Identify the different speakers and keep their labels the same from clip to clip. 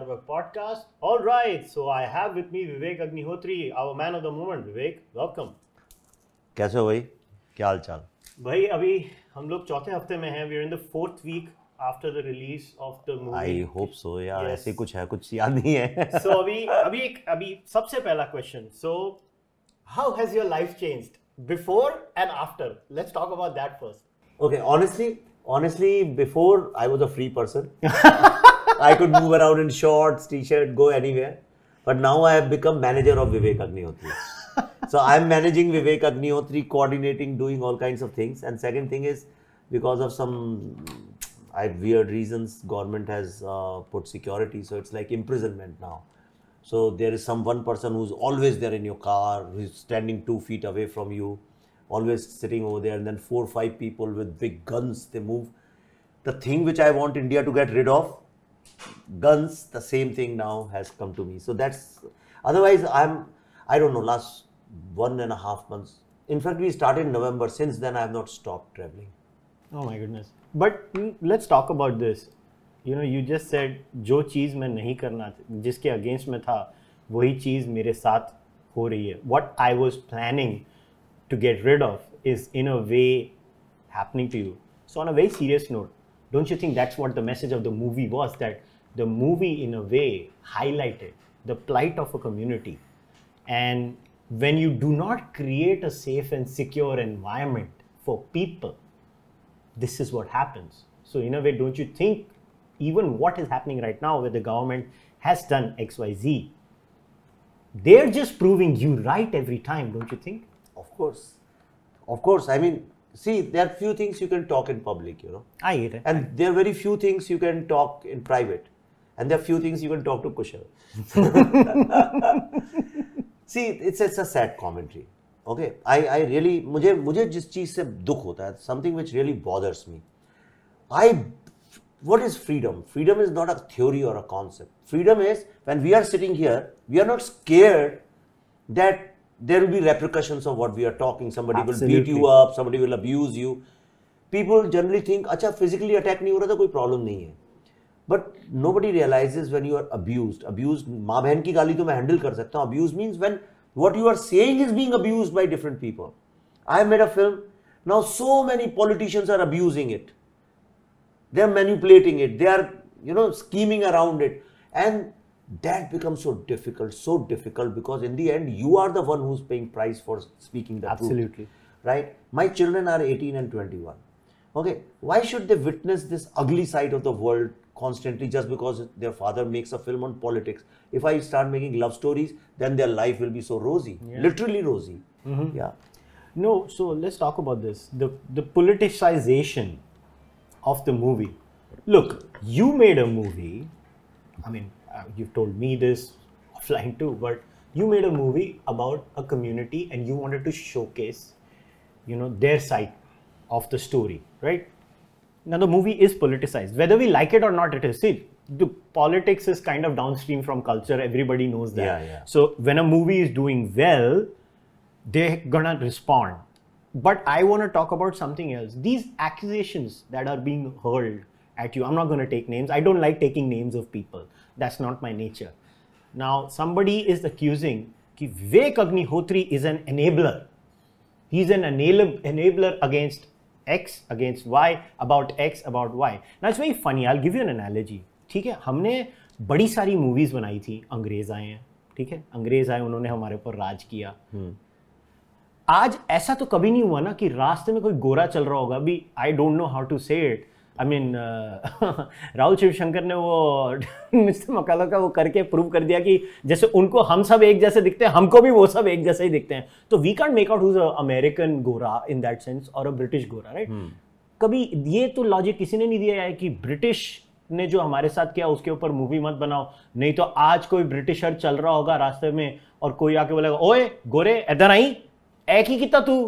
Speaker 1: HR podcast. All right, so I have with me Vivek Agnihotri, our man of the moment. Vivek, welcome. कैसे
Speaker 2: हो भाई क्या हाल चाल भाई
Speaker 1: अभी हम लोग चौथे हफ्ते में हैं we are in the fourth week after the release of the movie I
Speaker 2: hope so यार yes. ऐसे कुछ है कुछ याद नहीं है
Speaker 1: सो so, अभी अभी एक अभी सबसे पहला question so how has your life changed before and after let's talk about that first
Speaker 2: okay honestly honestly before i was a free person I could move around in shorts, t-shirt, go anywhere. But now I have become manager of Vivek Agnihotri. so I'm managing Vivek Agnihotri, coordinating, doing all kinds of things. And second thing is, because of some I, weird reasons, government has uh, put security. So it's like imprisonment now. So there is some one person who's always there in your car, who's standing two feet away from you, always sitting over there. And then four or five people with big guns, they move. The thing which I want India to get rid of guns the same thing now has come to me so that's otherwise i'm i don't know last one and a half months in fact we started in november since then i have not stopped traveling
Speaker 1: oh my goodness but let's talk about this you know you just said जो चीज़ मैं नहीं करना jiske against में tha wahi cheez mere साथ ho rahi hai what i was planning to get rid of is in a way happening to you so on a very serious note Don't you think that's what the message of the movie was? That the movie, in a way, highlighted the plight of a community. And when you do not create a safe and secure environment for people, this is what happens. So, in a way, don't you think even what is happening right now, where the government has done XYZ, they're just proving you right every time, don't you think?
Speaker 2: Of course. Of course. I mean, see there are few things you can talk in public you know
Speaker 1: i hear. it
Speaker 2: and there are very few things you can talk in private and there are few things you can talk to kushal see it's it's a sad commentary okay i i really mujhe mujhe jis cheez se dukh hota hai something which really bothers me i what is freedom freedom is not a theory or a concept freedom is when we are sitting here we are not scared that there will be repercussions of what we are talking. Somebody will beat you up, somebody will abuse you. People generally think, acha physically attack ni koi problem nahi hai. But nobody realizes when you are abused. Abused, maabhen ki gali to handle kar sakta. Abuse means when what you are saying is being abused by different people. I have made a film. Now so many politicians are abusing it. They are manipulating it. They are, you know, scheming around it. And that becomes so difficult, so difficult because in the end you are the one who's paying price for speaking the Absolutely.
Speaker 1: truth. Absolutely.
Speaker 2: Right? My children are 18 and 21. Okay. Why should they witness this ugly side of the world constantly just because their father makes a film on politics? If I start making love stories, then their life will be so rosy. Yeah. Literally rosy.
Speaker 1: Mm-hmm. Yeah. No, so let's talk about this. The the politicization of the movie. Look, you made a movie. I mean, you've told me this offline too, but you made a movie about a community and you wanted to showcase, you know, their side of the story, right? Now the movie is politicized, whether we like it or not. It is see the politics is kind of downstream from culture. Everybody knows that. Yeah, yeah. So when a movie is doing well, they're gonna respond. But I want to talk about something else. These accusations that are being hurled at you. I'm not going to take names. I don't like taking names of people. That's not my nature. Now, somebody is accusing ki Vivek Agnihotri is an enabler. He's an enabler against X, against Y, about X, about Y. Now, it's very funny. I'll give you an analogy. ठीक है हमने बड़ी सारी movies बनाई थी अंग्रेज़ आए हैं ठीक है अंग्रेज़ आए उन्होंने हमारे ऊपर राज किया hmm. आज ऐसा तो कभी नहीं हुआ ना कि रास्ते में कोई गोरा चल रहा होगा भी I don't know how to say it I mean Rahul Shivshankar ने वो मिस्टर मकालो का वो करके प्रूव कर दिया कि जैसे उनको हम सब एक जैसे दिखते हैं हमको भी वो सब एक जैसे ही दिखते हैं तो we can't make out who's American गोरा इन दैट सेंस और अ ब्रिटिश गोरा राइट कभी ये तो लॉजिक किसी ने नहीं दिया है कि ब्रिटिश ने जो हमारे साथ किया उसके ऊपर मूवी मत बनाओ नहीं तो आज कोई ब्रिटिशर चल रहा होगा रास्ते में और कोई आके बोलेगा ओए गोरे इधर आई की कितना तू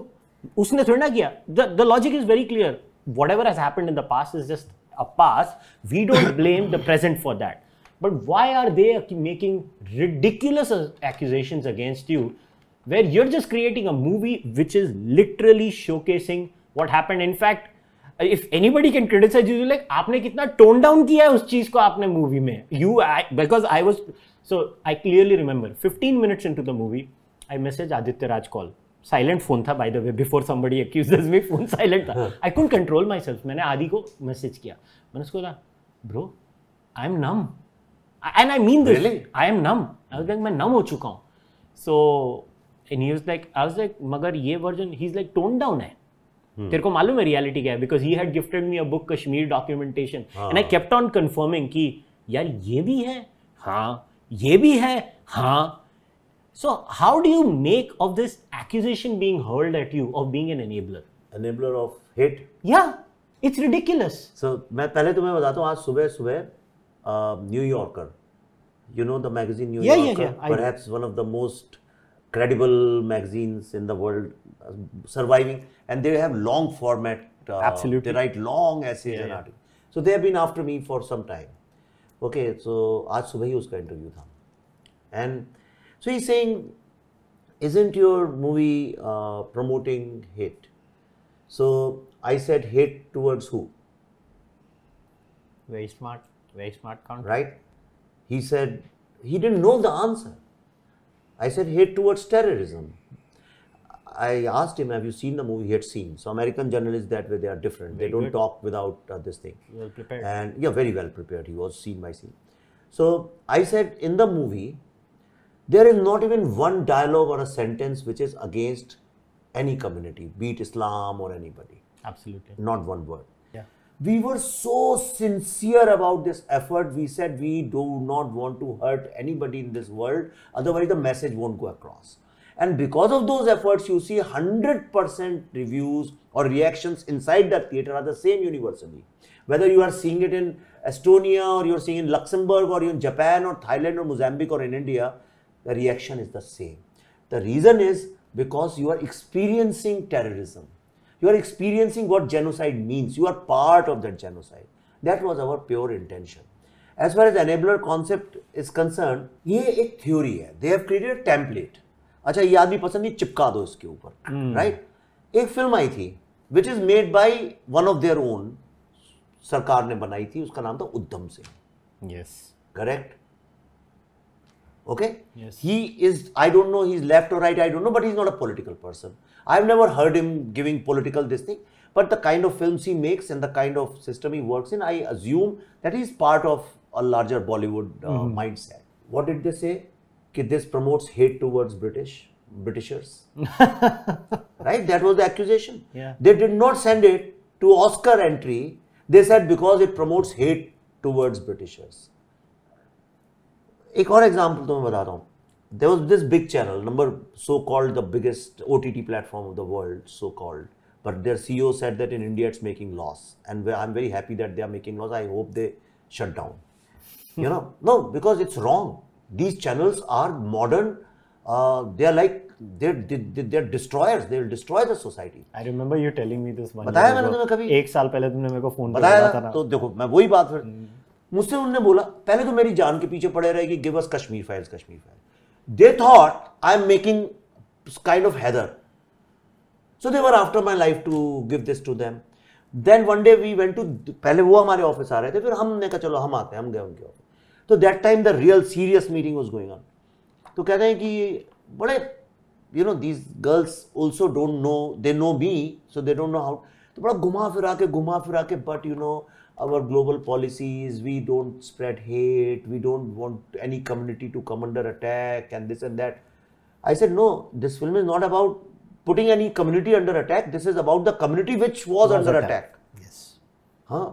Speaker 1: उसने थोड़ी ना किया the logic is very clear whatever has happened in the past is just a past. We don't blame the present for that. But why are they making ridiculous accusations against you where you're just creating a movie which is literally showcasing what happened? In fact, if anybody can criticize you, like, आपने कितना tone down किया है उस चीज को आपने you, में you because I was, so I clearly remember 15 minutes into the movie, I message Aditya Raj call. Silent phone था by the way before somebody accuses me phone silent था I couldn't control myself मैंने आदि को message किया मैंने उसको बोला bro I am numb and I mean this I am numb I मैं numb हो चुका हूँ so and he like I was like मगर ये version he is like tone down है Hmm. तेरे को मालूम है रियलिटी क्या है because he had gifted me a book Kashmir documentation and I kept on confirming कि यार ये भी है हाँ ये भी है हाँ So, how do you make of this accusation being hurled at you of being an enabler?
Speaker 2: Enabler of hate?
Speaker 1: Yeah, it's ridiculous. So,
Speaker 2: मैं पहले तुम्हें बताता हूँ आज सुबह सुबह New Yorker you know the magazine New yeah, Yorker, yeah, yeah. perhaps one of the most credible magazines in the world, uh, surviving, and they have long format.
Speaker 1: Uh, Absolutely, they
Speaker 2: write long essays and articles. So they have been after me for some time. Okay, so आज सुबह ही उसका interview था, and so he's saying, isn't your movie uh, promoting hate? So I said hate towards who?
Speaker 1: Very smart, very smart counter.
Speaker 2: Right? He said he didn't know the answer. I said hate towards terrorism. I asked him, "Have you seen the movie?" He had seen. So American journalists that way they are different. Very they don't good. talk without uh, this thing.
Speaker 1: Well prepared.
Speaker 2: And yeah, very well prepared. He was seen by scene. So I said in the movie there is not even one dialogue or a sentence which is against any community, be it Islam or anybody.
Speaker 1: Absolutely.
Speaker 2: Not one word.
Speaker 1: Yeah.
Speaker 2: We were so sincere about this effort. We said we do not want to hurt anybody in this world, otherwise, the message won't go across. And because of those efforts, you see 100% reviews or reactions inside that theater are the same universally. Whether you are seeing it in Estonia or you're seeing in Luxembourg or in Japan or Thailand or Mozambique or in India, the reaction is the same. The reason is because you are experiencing terrorism. You are experiencing what genocide means. You are part of that genocide. That was our pure intention. As far as enabler concept is concerned, ये एक theory है. They have created a template. अच्छा ये आदमी पसंद नहीं चिपका दो इसके ऊपर right? एक फिल्म आई थी which is made by one of their own. सरकार ने बनाई थी उसका नाम था उद्धम Singh
Speaker 1: Yes. Correct.
Speaker 2: Okay?
Speaker 1: Yes.
Speaker 2: He is, I don't know, he's left or right, I don't know, but he's not a political person. I've never heard him giving political this thing. But the kind of films he makes and the kind of system he works in, I assume that he's part of a larger Bollywood uh, mm-hmm. mindset. What did they say? That this promotes hate towards British, Britishers. right? That was the accusation.
Speaker 1: Yeah.
Speaker 2: They did not send it to Oscar entry. They said because it promotes hate towards Britishers. एक और example तो मैं बता रहा हूँ there was this big channel number so called the biggest O T T platform of the world so called but there C O said that in India it's making loss and I am very happy that they are making loss I hope they shut down you know no because it's wrong these channels are modern they are like एक
Speaker 1: साल पहले तुमने मेरे को phone बताया था, था, तो देखो मैं वही
Speaker 2: बात हम्म। मुझसे उन्होंने बोला पहले तो मेरी जान के पीछे पड़े रहे कि give us Kashmir files Kashmir file they thought I am making kind of Haider so they were after my life to give this to them then one day we went to पहले वो हमारे ऑफिस आ रहे थे फिर हमने कहा चलो हम आते हैं हम गए उनके ऑफिस तो that time the real serious meeting was going on तो कहते हैं कि बड़े you know these girls also don't know they know me so they don't know how तो बड़ा घुमा फिरा के घुमा फिरा के but you know our global policies we don't spread hate we don't want any community to come under attack and this and that i said no this film is not about putting any community under attack this is about the community which was, under attack yes Huh?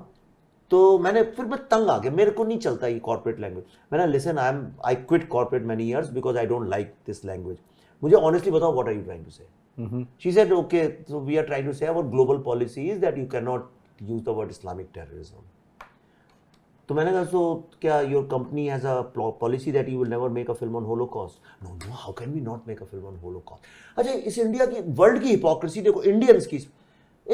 Speaker 2: तो मैंने फिर मैं तंग आ गया मेरे को नहीं चलता ये कॉर्पोरेट लैंग्वेज मैंने listen I am I quit corporate many years because I don't like this language मुझे ऑनेस्टली बताओ what are you trying to say she said okay so we are trying to say our global policy is that you can not use the word Islamic terrorism तो मैंने कहा so क्या your company has a policy that you will never make a film on Holocaust no no how can we not make a film on Holocaust अच्छा इस India की world की hypocrisy देखो Indians की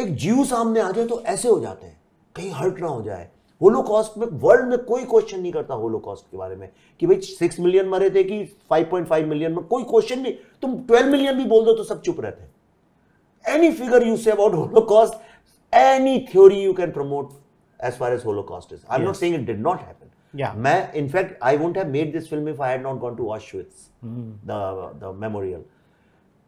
Speaker 2: एक जीव सामने आ जाए तो ऐसे हो जाते हैं कहीं हर्ट ना हो जाए होलोकॉस्ट में वर्ल्ड में कोई क्वेश्चन नहीं करता होलोकॉस्ट के बारे में कि भाई सिक्स मिलियन मरे थे कि फाइव पॉइंट फाइव मिलियन में कोई क्वेश्चन नहीं तुम ट्वेल्व मिलियन भी बोल दो तो सब चुप रहते हैं any figure you say about Holocaust any theory you can promote as far as Holocaust is. I'm yes. not saying it did not happen.
Speaker 1: Yeah.
Speaker 2: May, in fact, I wouldn't have made this film if I had not gone to Auschwitz, mm. the the memorial.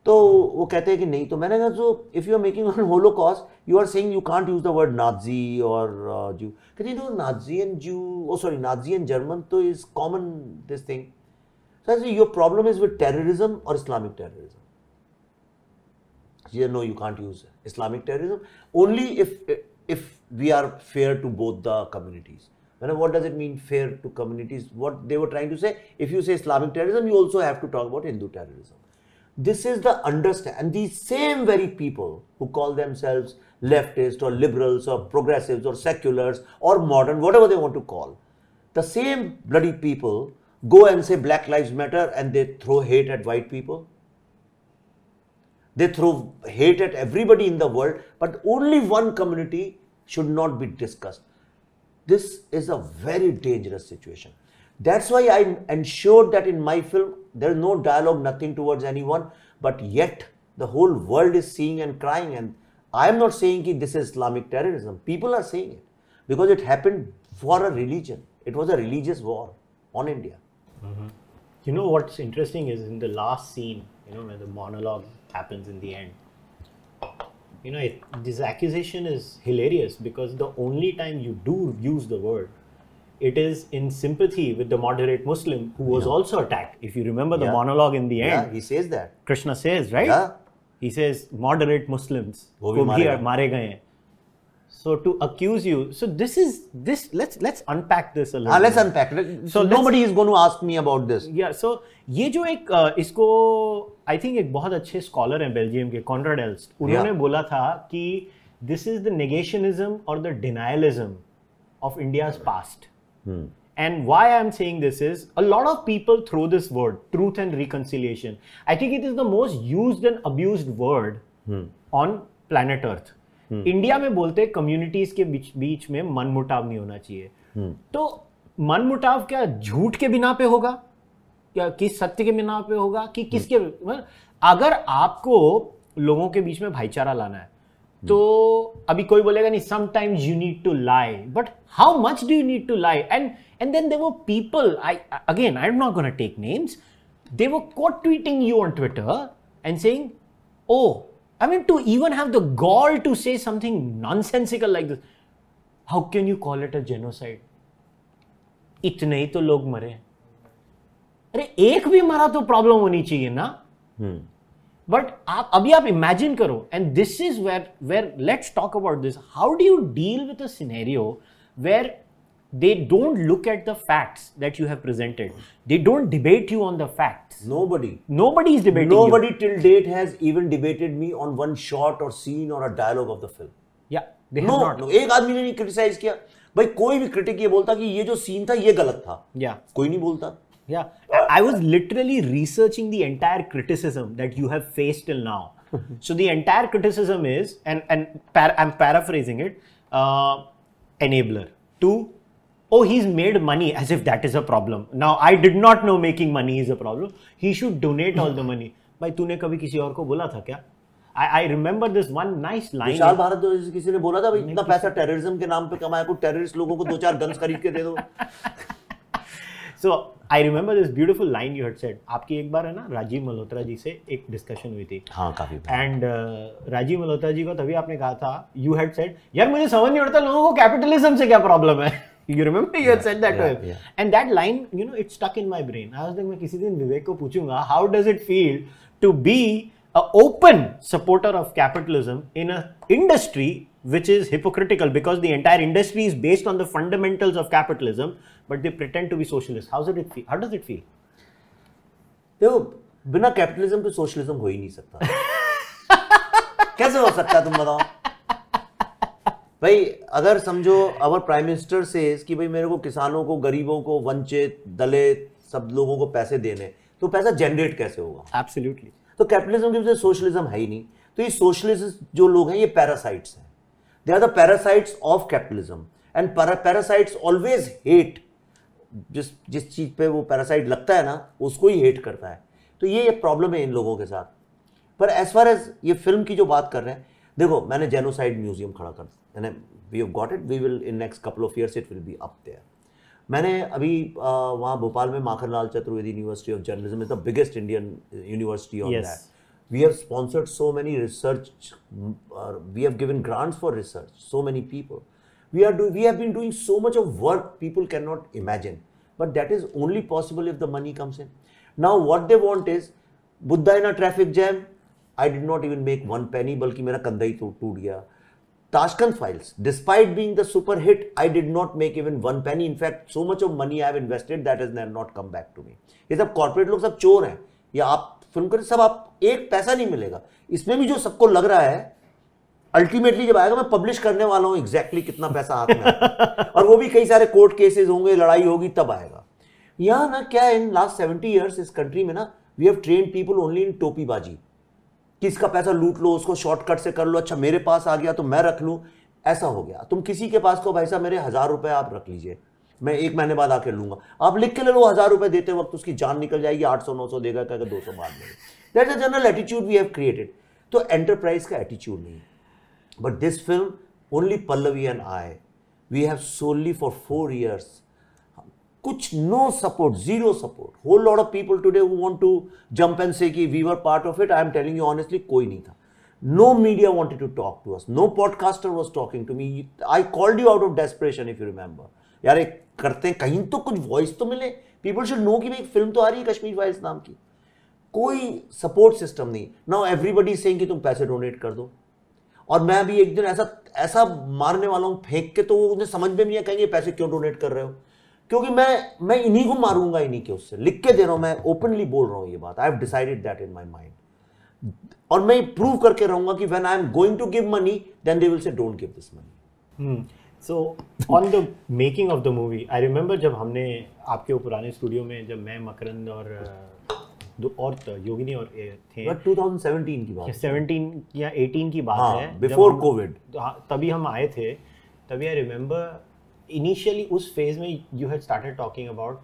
Speaker 2: तो वो कहते हैं कि नहीं तो मैंने कहा जो if you are making on Holocaust you are saying you can't use the word Nazi और जू कहते no Nazi and Jew oh sorry Nazi and German तो is common this thing your problem is with terrorism और Islamic terrorism yeah, no, you can't use Islamic terrorism. Only if if we are fair to both the communities. And what does it mean fair to communities? What they were trying to say, if you say Islamic terrorism, you also have to talk about Hindu terrorism. This is the understand, and these same very people who call themselves leftists or liberals or progressives or seculars or modern, whatever they want to call, the same bloody people go and say Black Lives Matter and they throw hate at white people they throw hate at everybody in the world, but only one community should not be discussed. This is a very dangerous situation. That's why I ensured that in my film, there is no dialogue, nothing towards anyone, but yet the whole world is seeing and crying. And I am not saying ki this is Islamic terrorism. People are saying it because it happened for a religion. It was a religious war on India.
Speaker 1: Mm-hmm. You know what's interesting is in the last scene, you know where the monologue happens in the end you know it, this accusation is hilarious because the only time you do use the word it is in sympathy with the moderate muslim who was yeah. also attacked if you remember the yeah. monologue in the end
Speaker 2: yeah, he says that
Speaker 1: krishna says right he says moderate muslims who bhi mare gaye so to accuse you, so this is this. Let's let's unpack this a little.
Speaker 2: हाँ ah, let's unpack. So nobody is going to ask me about this.
Speaker 1: Yeah. So ये जो एक इसको I think एक बहुत अच्छे scholar हैं Belgium के कॉनराड एल्स्ट उन्होंने बोला था कि this is the negationism or the denialism of India's past. Hmm. And why I'm saying this is a lot of people throw this word, truth and reconciliation. I think it is the most used and abused word hmm. on planet Earth. Hmm. India में बोलते हैं communities के बीच बीच में मनमुटाव नहीं होना चाहिए हम्म। तो मनमुटाव क्या झूठ के बिना पे होगा क्या किस सत्य के बिना पे होगा कि हम्म। किसके अगर आपको लोगों के बीच में भाईचारा लाना है तो अभी कोई बोलेगा नहीं sometimes you need to lie but how much do you need to lie and and then they people I again I am not gonna take names they वो quote tweeting you on Twitter and saying oh I mean, to even have the gall to say something nonsensical like this, how can you call it a genocide? इतने ही तो लोग मरे अरे एक भी मरा तो प्रॉब्लम होनी चाहिए ना बट hmm. आप अभी आप इमेजिन करो and this is where where let's talk about this how do you deal with a scenario where they don't look at the facts that you have presented. They don't debate you on the facts.
Speaker 2: Nobody.
Speaker 1: Nobody is debating
Speaker 2: Nobody you. till date has even debated me on one shot or scene or a dialogue of the
Speaker 1: film. Yeah, they no, not.
Speaker 2: No, एक आदमी ने नहीं criticize किया. भाई कोई भी critic ये बोलता कि ये जो scene था ये गलत था. Yeah. कोई नहीं बोलता. Yeah.
Speaker 1: I was literally researching the entire criticism that you have faced till now. so the entire criticism is, and and par- I'm paraphrasing it, uh, enabler. Two, oh he's made money as if that is a problem now i did not know making money is a problem he should donate all the money भाई तूने कभी किसी और को बोला था क्या I remember this one nice line Vishal Bhardwaj किसी ने
Speaker 2: बोला था भाई इतना पैसा टेररिज्म के नाम पे कमाया को टेररिस्ट लोगों को दो चार गन्स खरीद के दे दो
Speaker 1: so I remember this beautiful line you had said आपकी एक बार है ना राजीव मल्होत्रा जी से एक
Speaker 2: डिस्कशन हुई थी हाँ काफी एंड
Speaker 1: uh, राजीव मल्होत्रा जी को तभी आपने कहा था यू हैड सेड यार मुझे समझ नहीं पड़ता लोगों को कैपिटलिज्म से क्या प्रॉब्लम है You remember you yeah, had said that yeah, to him. Yeah. And that line, you know, it stuck in my brain. I was like, main kisi din vivek ko puchunga how does it feel to be a open supporter of capitalism in a industry which is hypocritical because the entire industry is based on the fundamentals of capitalism, but they pretend to be socialist. How does it feel? How does it feel? देखो बिना capitalism के socialism हो ही नहीं सकता कैसे हो सकता तुम बताओ भाई अगर समझो अवर प्राइम मिनिस्टर से कि भाई मेरे को किसानों को गरीबों को वंचित दलित सब लोगों को पैसे देने तो पैसा जनरेट कैसे होगा एब्सोल्युटली तो कैपिटलिज्म की वजह से सोशलिज्म है ही नहीं तो ये सोशलिस्ट जो लोग हैं ये पैरासाइट्स हैं they are the parasites of capitalism and parasites always hate जिस जिस चीज़ पे वो पैरासाइट लगता है ना उसको ही हेट करता है तो ये प्रॉब्लम है इन लोगों के साथ पर एज फार एज ये फिल्म की जो बात कर रहे हैं देखो मैंने जेनोसाइड म्यूजियम खड़ा कर मैंने we have got it we will in next couple of years it will be up there मैंने अभी वहाँ भोपाल में Makhanlal Chaturvedi university of journalism is the biggest Indian university of that we have sponsored so many research we have given grants for research so many people we are we have been doing so much of work people can not imagine but that is only possible if the money comes in now what they want is Buddha in a traffic jam I did not even make one penny बल्कि मेरा कंधा ही तो टूट गया Tashkent files despite being the super hit I did not make even one penny in fact so much of money money I have is that not come back to me ये सब corporate लोग सब चोर हैं या आप फिल्म करें सब आप एक पैसा नहीं मिलेगा इसमें भी जो सबको लग रहा है अल्टीमेटली जब आएगा मैं पब्लिश करने वाला हूं एग्जैक्टली exactly कितना पैसा आता है और वो भी कई सारे कोर्ट केसेस होंगे लड़ाई होगी तब आएगा यहाँ ना क्या इन लास्ट सेवेंटी ईयर्स इस कंट्री में ना we have train people only in टोपीबाजी किसका पैसा लूट लो उसको शॉर्टकट से कर लो अच्छा मेरे पास आ गया तो मैं रख लूँ ऐसा हो गया तुम किसी के पास को भाई साहब मेरे हज़ार रुपये आप रख लीजिए मैं एक महीने बाद आके लूंगा आप लिख के ले लो हज़ार रुपये देते वक्त उसकी जान निकल जाएगी आठ सौ नौ सौ देगा कहकर दो सौ बाद में that a general attitude we have created तो एंटरप्राइज का एटीट्यूड नहीं but this film only Pallavi and I we have सोनली for four years कुछ no support zero support whole lot of people today वो want to jump and say कि we were part of it I am telling you honestly कोई नहीं था no media wanted to talk to us no podcaster was talking to me I called you out of desperation if you remember यार एक करते हैं कहीं तो कुछ वॉइस तो मिले पीपल शुड नो की भाई फिल्म तो आ रही है कश्मीर वाइल्स नाम की कोई सपोर्ट सिस्टम नहीं नाउ एवरीबडी सेइंग कि तुम पैसे डोनेट कर दो और मैं भी एक दिन ऐसा ऐसा मारने वाला हूँ फेंक के तो उन्हें समझ में नहीं आ कहेंगे पैसे क्यों डोनेट कर रहे हो क्योंकि मैं
Speaker 3: मैं इन्हीं को मारूंगा इन्हीं के उससे लिख के दे रहा हूं मैं ओपनली बोल रहा हूं ये बात I have decided that in my mind और मैं प्रूव करके रहूंगा कि when I am going to give money then they will say don't give this money so on the making of the movie I remember जब हमने आपके पुराने studio में जब मैं मकरंद और दो और तो, योगिनी और थे बट 2017 की बात 17 या 18 की बात हाँ, है बिफोर कोविड हाँ, तभी हम आए थे तभी I remember initially us phase mein you had started talking about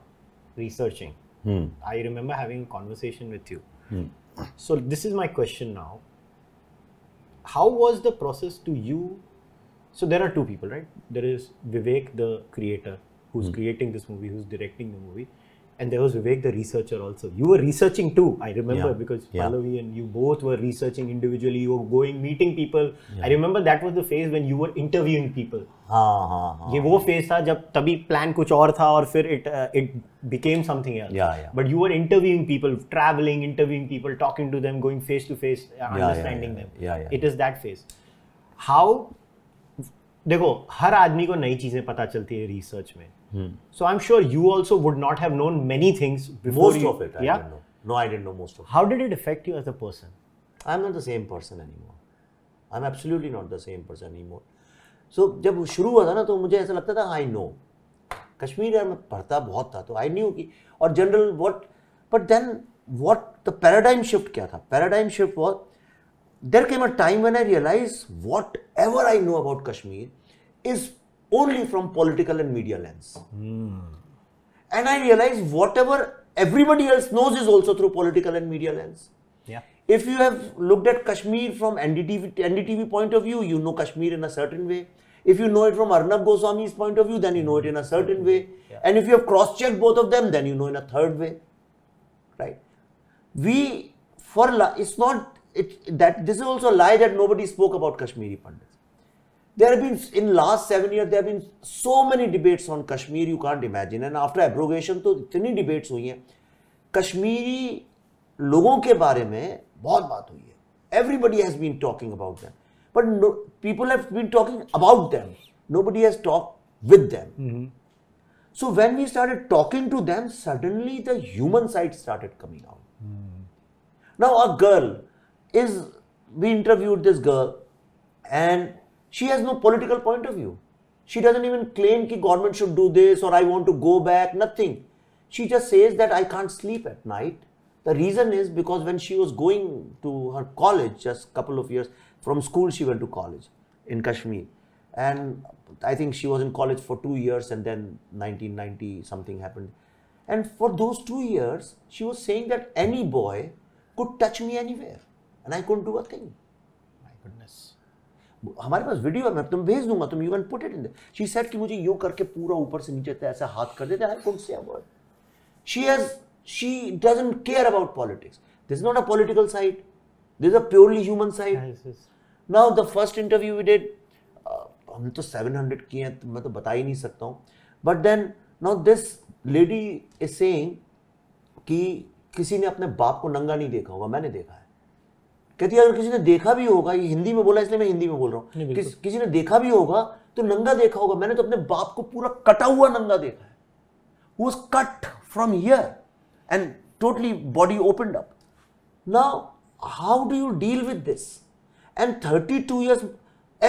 Speaker 3: researching hmm. i remember having a conversation with you hmm. so this is my question now how was the process to you so there are two people right there is vivek the creator who's hmm. creating this movie who's directing the movie and there was Vivek, the researcher, also. You were researching too, I remember, because yeah. and you both were researching individually. You were going, meeting people. I remember that was the phase when you were interviewing people. Ha, ha, ha. Ye phase tha jab tabhi plan kuch aur tha aur fir it, uh, it became something else. Yeah, yeah. But you were interviewing people, traveling, interviewing people, talking to them, going face to face, uh, understanding them. Yeah, yeah, It is that phase. How? देखो हर आदमी को नई चीजें पता चलती है research में Hmm. So I'm sure you also would not have known many things before. Most you, of it, I yeah? didn't know. No, I didn't know most of it. How did it affect you as a person? I'm not the same person anymore. I'm absolutely not the same person anymore. So जब शुरू हुआ था ना तो मुझे ऐसा लगता था आई नो कश्मीर में पढ़ता बहुत था तो आई न्यू कि और general what but then what the paradigm shift क्या था paradigm shift was there came a time when I realise what ever I know about Kashmir is only from political and media lens. Mm. And I realize whatever everybody else knows is also through political and media lens. Yeah. If you have looked at Kashmir from NDTV, NDTV point of view, you know Kashmir in a certain way. If you know it from Arnab Goswami's point of view, then you know it in a certain way. Yeah. And if you have cross-checked both of them, then you know in a third way. Right? We for it's not it, that this is also a lie that nobody spoke about Kashmiri Pandits. There have been, in last seven years, there have been so many debates on Kashmir, you can't imagine. And after abrogation, to इतनी debates हुई हैं Kashmiri लोगों के बारे में बहुत बात हुई है everybody has been talking about them but people have been talking about them nobody So when we started talking to them, suddenly the human side started coming out. Mm. Now a girl is we interviewed this girl and she has no political point of view. She doesn't even claim that government should do this or I want to go back, nothing. She just says that I can't sleep at night. The reason is because when she was going to her college, just couple of years from school, she went to college in Kashmir. And I think she was in college for two years and then 1990 something happened. And for those two years, she was saying that any boy could touch me anywhere and I couldn't do a thing. My goodness. हमारे पास video है मैं तुम भेज दूंगा तुम you can put it in she said कि मुझे यो करके पूरा ऊपर से नीचे तक ऐसा हाथ कर देते I could say word she has she doesn't care about politics this is not a political side this is a purely human side now the first interview we did हमने तो 700 किए हैं तो मैं तो बता ही नहीं सकता हूँ but then now this lady is saying कि किसी ने अपने बाप को नंगा नहीं देखा होगा मैंने देखा है कहती है अगर किसी ने देखा भी होगा ये हिंदी में बोला इसलिए मैं हिंदी में बोल रहा हूँ किस, किसी ने देखा भी होगा तो नंगा देखा होगा मैंने तो अपने बाप को पूरा कटा हुआ नंगा देखा है वो cut from here and totally body open up now how do you deal with this and thirty two years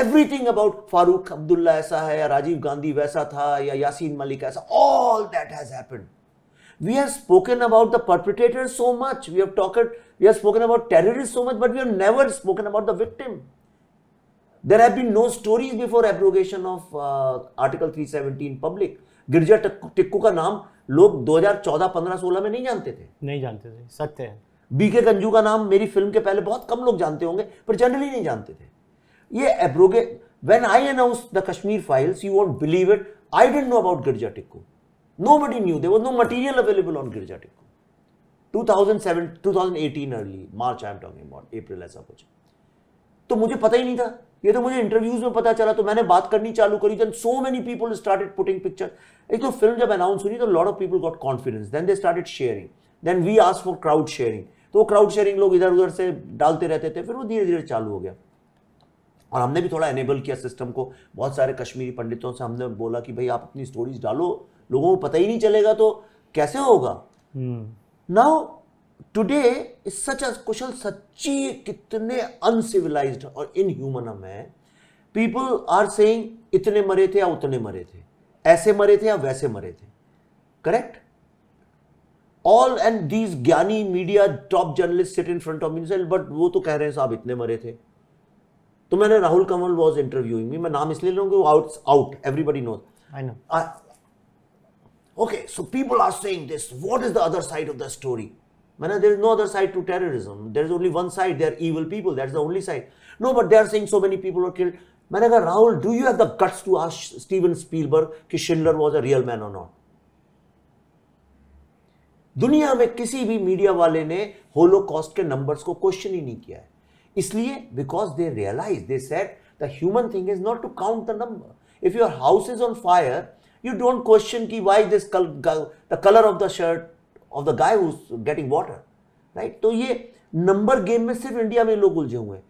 Speaker 3: everything about Farooq Abdullah ऐसा है या राजीव गांधी वैसा था या यासीन मलिक ऐसा all that has happened we have spoken about the perpetrator so much we have talked We have spoken about terrorists so much, but we have never spoken about the victim. There have been no stories before abrogation of uh, Article 317 public. girja tikku ka naam log 2014, 15, 16 mein nahi jante the
Speaker 4: nahi jante the सत्य है
Speaker 3: BK Ganju का नाम मेरी film के पहले बहुत कम लोग जानते होंगे पर जनरली नहीं जानते थे ये abrogate when I announced the Kashmir files, you won't believe it, I didn't know about Girja Tikku. Nobody knew. There was no material available on Girja Tikku. 2007 2018 early March I am talking about April ऐसा कुछ तो मुझे पता ही नहीं था ये तो मुझे इंटरव्यूज में पता चला तो मैंने बात करनी चालू करी then so many people started putting picture एक तो फिल्म जब अनाउंस हुई तो lot of people got confidence then they started sharing then we ask for crowd sharing तो क्राउड शेयरिंग लोग इधर उधर से डालते रहते थे फिर वो धीरे धीरे चालू हो गया और हमने भी थोड़ा एनेबल किया सिस्टम को बहुत सारे कश्मीरी पंडितों से हमने बोला कि भाई आप अपनी स्टोरीज डालो लोगों को पता ही नहीं चलेगा तो कैसे होगा हम्म। Now today such a question सच्ची कितने अनसिविलाइज और इनह्यूमन हम है पीपल आर सेइंग इतने मरे थे या उतने मरे थे ऐसे मरे थे या वैसे मरे थे करेक्ट ऑल एंड दीज ज्ञानी media top journalist sit in front of mean but वो तो कह रहे हैं साहब इतने मरे थे तो मैंने Rahul Kamal was interviewing me मैं नाम इसलिए लूँ out out everybody note
Speaker 4: I know
Speaker 3: Okay, so people are saying this. What is the other side of the story? Man, there is no other side to terrorism. There is only one side. They are evil people. That's the only side. No, but they are saying so many people were killed. मैंने कहा Rahul do you have the guts to ask Steven Spielberg कि Schindler was a real man और not दुनिया में किसी भी media वाले ने होलोकॉस्ट के नंबर्स को क्वेश्चन ही नहीं किया है इसलिए because they realise they said the human thing is not to count the number if your house is on fire you don't question ki why this col- gal- the color of the shirt of the guy who's getting water right तो ये number game में सिर्फ India में लोग उलझे हुए हैं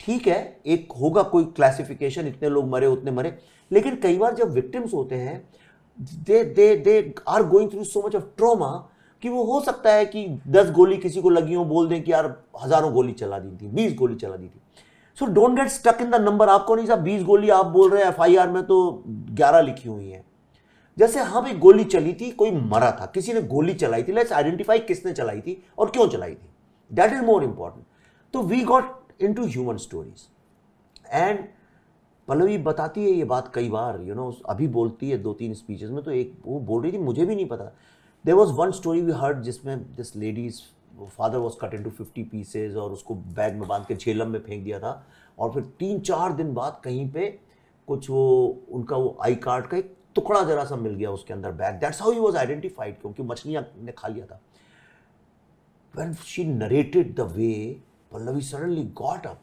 Speaker 3: ठीक है एक होगा कोई क्लासिफिकेशन इतने लोग मरे उतने मरे लेकिन कई बार जब विक्टिम्स होते हैं they they they are going through so much of trauma कि वो हो सकता है कि दस गोली किसी को लगी हो बोल दें कि यार हज़ारों गोली चला दी थी बीस गोली चला दी थी so don't get stuck in the number आपको नहीं साहब बीस गोली आप बोल रहे हैं एफ में तो ग्यारह लिखी हुई है जैसे हाँ भाई गोली चली थी कोई मरा था किसी ने गोली चलाई थी लेट्स आइडेंटिफाई किसने चलाई थी और क्यों चलाई थी दैट इज मोर इंपॉर्टेंट तो we got into human stories and Pallavi बताती है ये बात कई बार यू you नो know, अभी बोलती है दो तीन स्पीचेस में तो एक वो बोल रही थी मुझे भी नहीं पता there was one story we heard जिसमें दिस लेडीज वो father was cut into fifty pieces और उसको बैग में बांध के झेलम में फेंक दिया था और फिर तीन चार दिन बाद कहीं पे कुछ वो उनका वो आई कार्ड का एक टुकड़ा जरा सा मिल गया उसके अंदर bag that's how he was identified क्योंकि मछलियाँ ने खा लिया था when she narrated the way Pallavi suddenly got up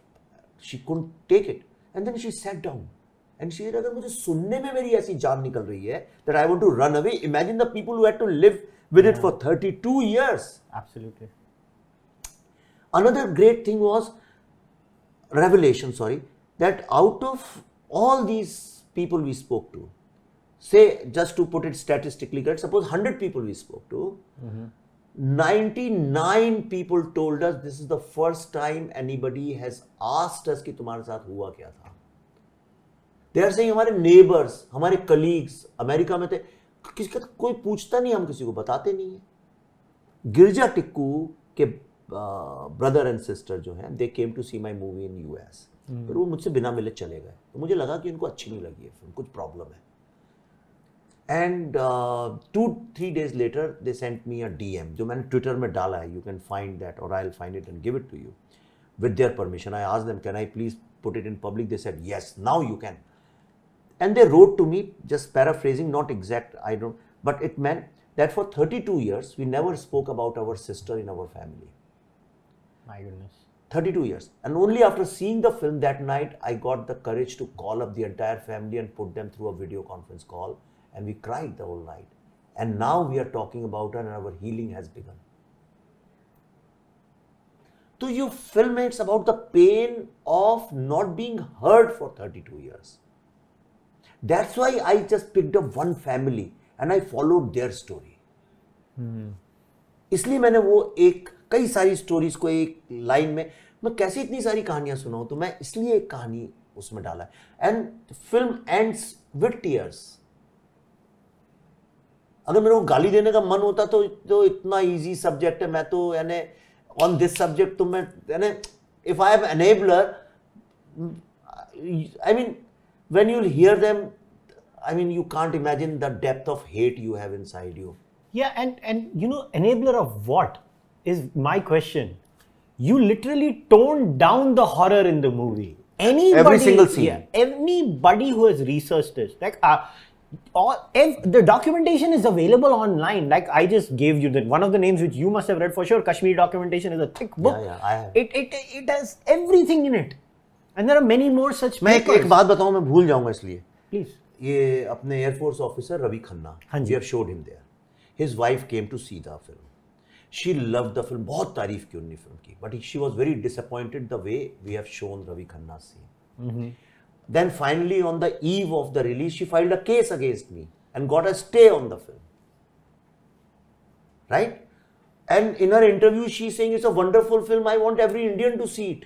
Speaker 3: she couldn't take it and then she sat down and she अगर मुझे सुनने में मेरी ऐसी जान निकल रही है that I want to run away imagine the people who to live with it for thirty two years absolutely Another great thing was revelation, sorry, that out of all these people we spoke to, say just to put it statistically correct, suppose 100 people we spoke to, mm-hmm. 99 people told us this is the first time anybody has asked us ki tumhare sath hua kya tha they are saying hamare neighbors hamare colleagues america mein the किसी का कोई पूछता नहीं हम किसी को बताते नहीं है गिरजा टिक्कू के ब्रदर एंड सिस्टर जो हैं they came to see my movie in U S पर वो मुझसे बिना मिले चले गए तो मुझे लगा कि उनको अच्छी नहीं लगी है फिल्म कुछ प्रॉब्लम है and two three days later they sent me a D M जो मैंने ट्विटर में डाला है यू कैन फाइंड दैट और I find it and give it to you with their permission I आज them can I please put it in public they said yes now you can and they wrote to me just paraphrasing not exact I don't but it man that for thirty two years we never spoke about our sister in our family
Speaker 4: My goodness.
Speaker 3: 32 years. And only after seeing the film that night, I got the courage to call up the entire family and put them through a video conference call. And we cried the whole night. And now we are talking about her and our healing has begun. So you film it's about the pain of not being heard for 32 years. That's why I just picked up one family and I followed their story. Hmm. इसलिए मैंने वो एक कई सारी stories को एक line में मैं कैसे इतनी सारी कहानियां सुनाऊँ तो मैं इसलिए एक कहानी उसमें डाला and film ends with tears अगर मेरे को गाली देने का मन होता तो तो इतना इजी सब्जेक्ट है मैं तो यानी ऑन दिस सब्जेक्ट तो मैं यानी if I have enabler I mean when you'll hear them I mean you can't imagine the depth of hate you have inside you
Speaker 4: yeah and and you know enabler of what is my question. You literally toned down the horror in the movie. Anybody, Every single scene. Yeah, anybody who has researched this, like, uh, all, the documentation is available online. Like I just gave you that one of the names which you must have read for sure. Kashmir documentation is a thick book.
Speaker 3: Yeah, yeah, I have.
Speaker 4: It, it, it has everything in it. And there are many more such मैं एक, एक बात
Speaker 3: बताऊं मैं
Speaker 4: भूल जाऊंगा इसलिए please
Speaker 3: ये अपने एयरफोर्स ऑफिसर रवि खन्ना हाँ जी have showed him there his wife came to see the film she love the film बहुत तारीफ की उन्होंने फिल्म की but she was very disappointed the way we have shown Ravi Khanna
Speaker 4: scene
Speaker 3: then finally on the eve of the release she filed a case against me and got a stay on the film right and in her interview she saying it's a wonderful film I want every Indian to see it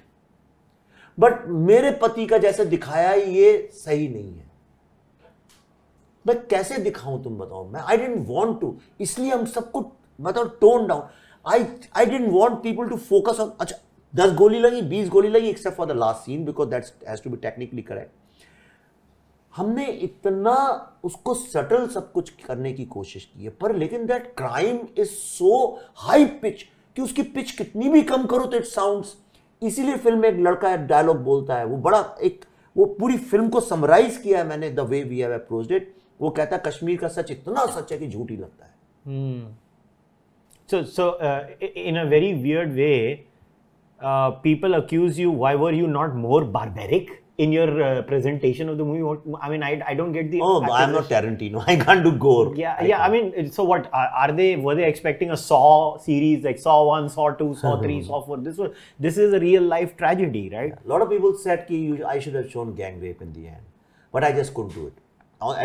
Speaker 3: but मेरे पति का जैसे दिखाया है ये सही नहीं है मैं कैसे दिखाऊं तुम बताओ मैं आई डेंट वॉन्ट टू इसलिए हम सबको मतलब tone down I I dent want people to focus on अच्छा दस गोली लगी बीस गोली लगी except for the last scene because that's has to be technically correct हमने इतना उसको सटल सब कुछ करने की कोशिश की है पर लेकिन that crime is so high pitch कि उसकी पिच कितनी भी कम करो तो इट साउंड्स इसीलिए फिल्म में एक लड़का डायलॉग बोलता है वो बड़ा एक वो पूरी फिल्म को समराइज किया है मैंने the way we have approached it वो कहता है कश्मीर का सच इतना सच है कि झूठी लगता है hmm.
Speaker 4: So, so uh, in a very weird way, uh, people accuse you. Why were you not more barbaric in your uh, presentation of the movie? What, I mean, I, I don't get the.
Speaker 3: Oh, I'm not Tarantino. I can't do gore.
Speaker 4: Yeah,
Speaker 3: I yeah.
Speaker 4: Can't. I mean, so what are, are, they? Were they expecting a Saw series like Saw One, Saw Two, Saw Three, Saw Four? This was this is a real life tragedy, right? Yeah. A
Speaker 3: lot of people said, "Ki, I should have shown gang rape in the end," but I just couldn't do it.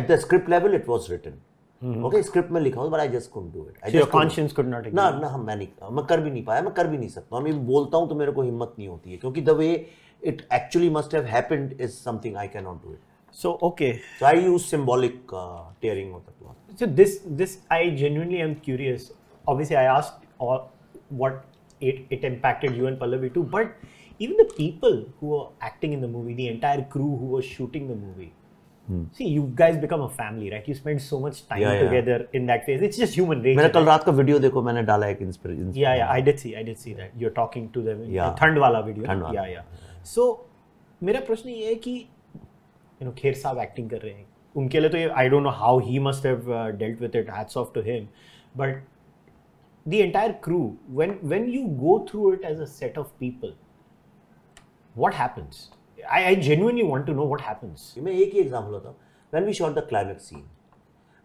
Speaker 3: At the script level, it was written okay hmm. Script में लिखा हूँ but I just could do it I
Speaker 4: just conscious could not ना ना
Speaker 3: मैं नहीं मैं कर भी नहीं पाया मैं कर भी नहीं सकता मैं बोलता हूँ तो मेरे को हिम्मत नहीं होती है क्योंकि the way it actually must have happened is something I can not do it
Speaker 4: so okay
Speaker 3: so I use symbolic tearing of
Speaker 4: the
Speaker 3: cloth
Speaker 4: so this this I genuinely am curious obviously I ask और what it it impacted you and Pallavi too but even the people who were acting in the movie, the entire crew who was shooting the movie, Hmm. See, you guys become a family, right? You spend so much time yeah, together yeah. in that phase. It's just human nature. मैंने
Speaker 3: कल रात का video देखो मैंने डाला एक inspiration.
Speaker 4: Yeah, yeah, I did see, I did see that. You're talking to them. Yeah. ठंड वाला वीडियो. ठंड वाला. Yeah, yeah. So मेरा प्रश्न ये है कि यू नो खेर साहब एक्टिंग कर रहे हैं उनके लिए तो ये I don't know how he must have dealt with it hats off to him but the entire crew when when you go through it as a set of people what happens I, I genuinely want to know what happens.
Speaker 3: मैं एक ही example होता हूँ when we shot the climate scene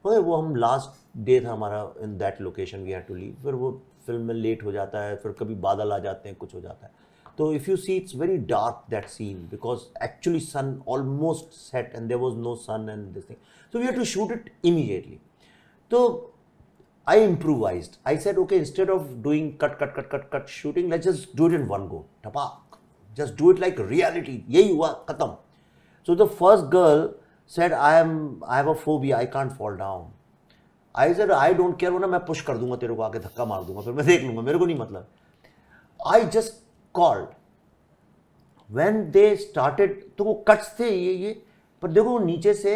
Speaker 3: मगर वो हम last day था हमारा in that location we had to leave. फिर वो फिल्म में लेट हो जाता है फिर कभी बादल आ जाते हैं कुछ हो जाता है तो if you see it's very dark that scene because actually sun almost set and there was no sun and this thing so we have to shoot it immediately तो I improvise I said okay instead of doing cut cut cut cut cut shooting let just do it in one go टपाक just do it like reality यही हुआ खत्म so the first girl said I am I have a phobia I can't fall down I sir I don't care वो ना मैं push कर दूंगा तेरे को आके धक्का मार दूंगा फिर मैं देख लूंगा मेरे को नहीं मतलब I just called when they started तो वो कट्स थे ये ये पर देखो नीचे से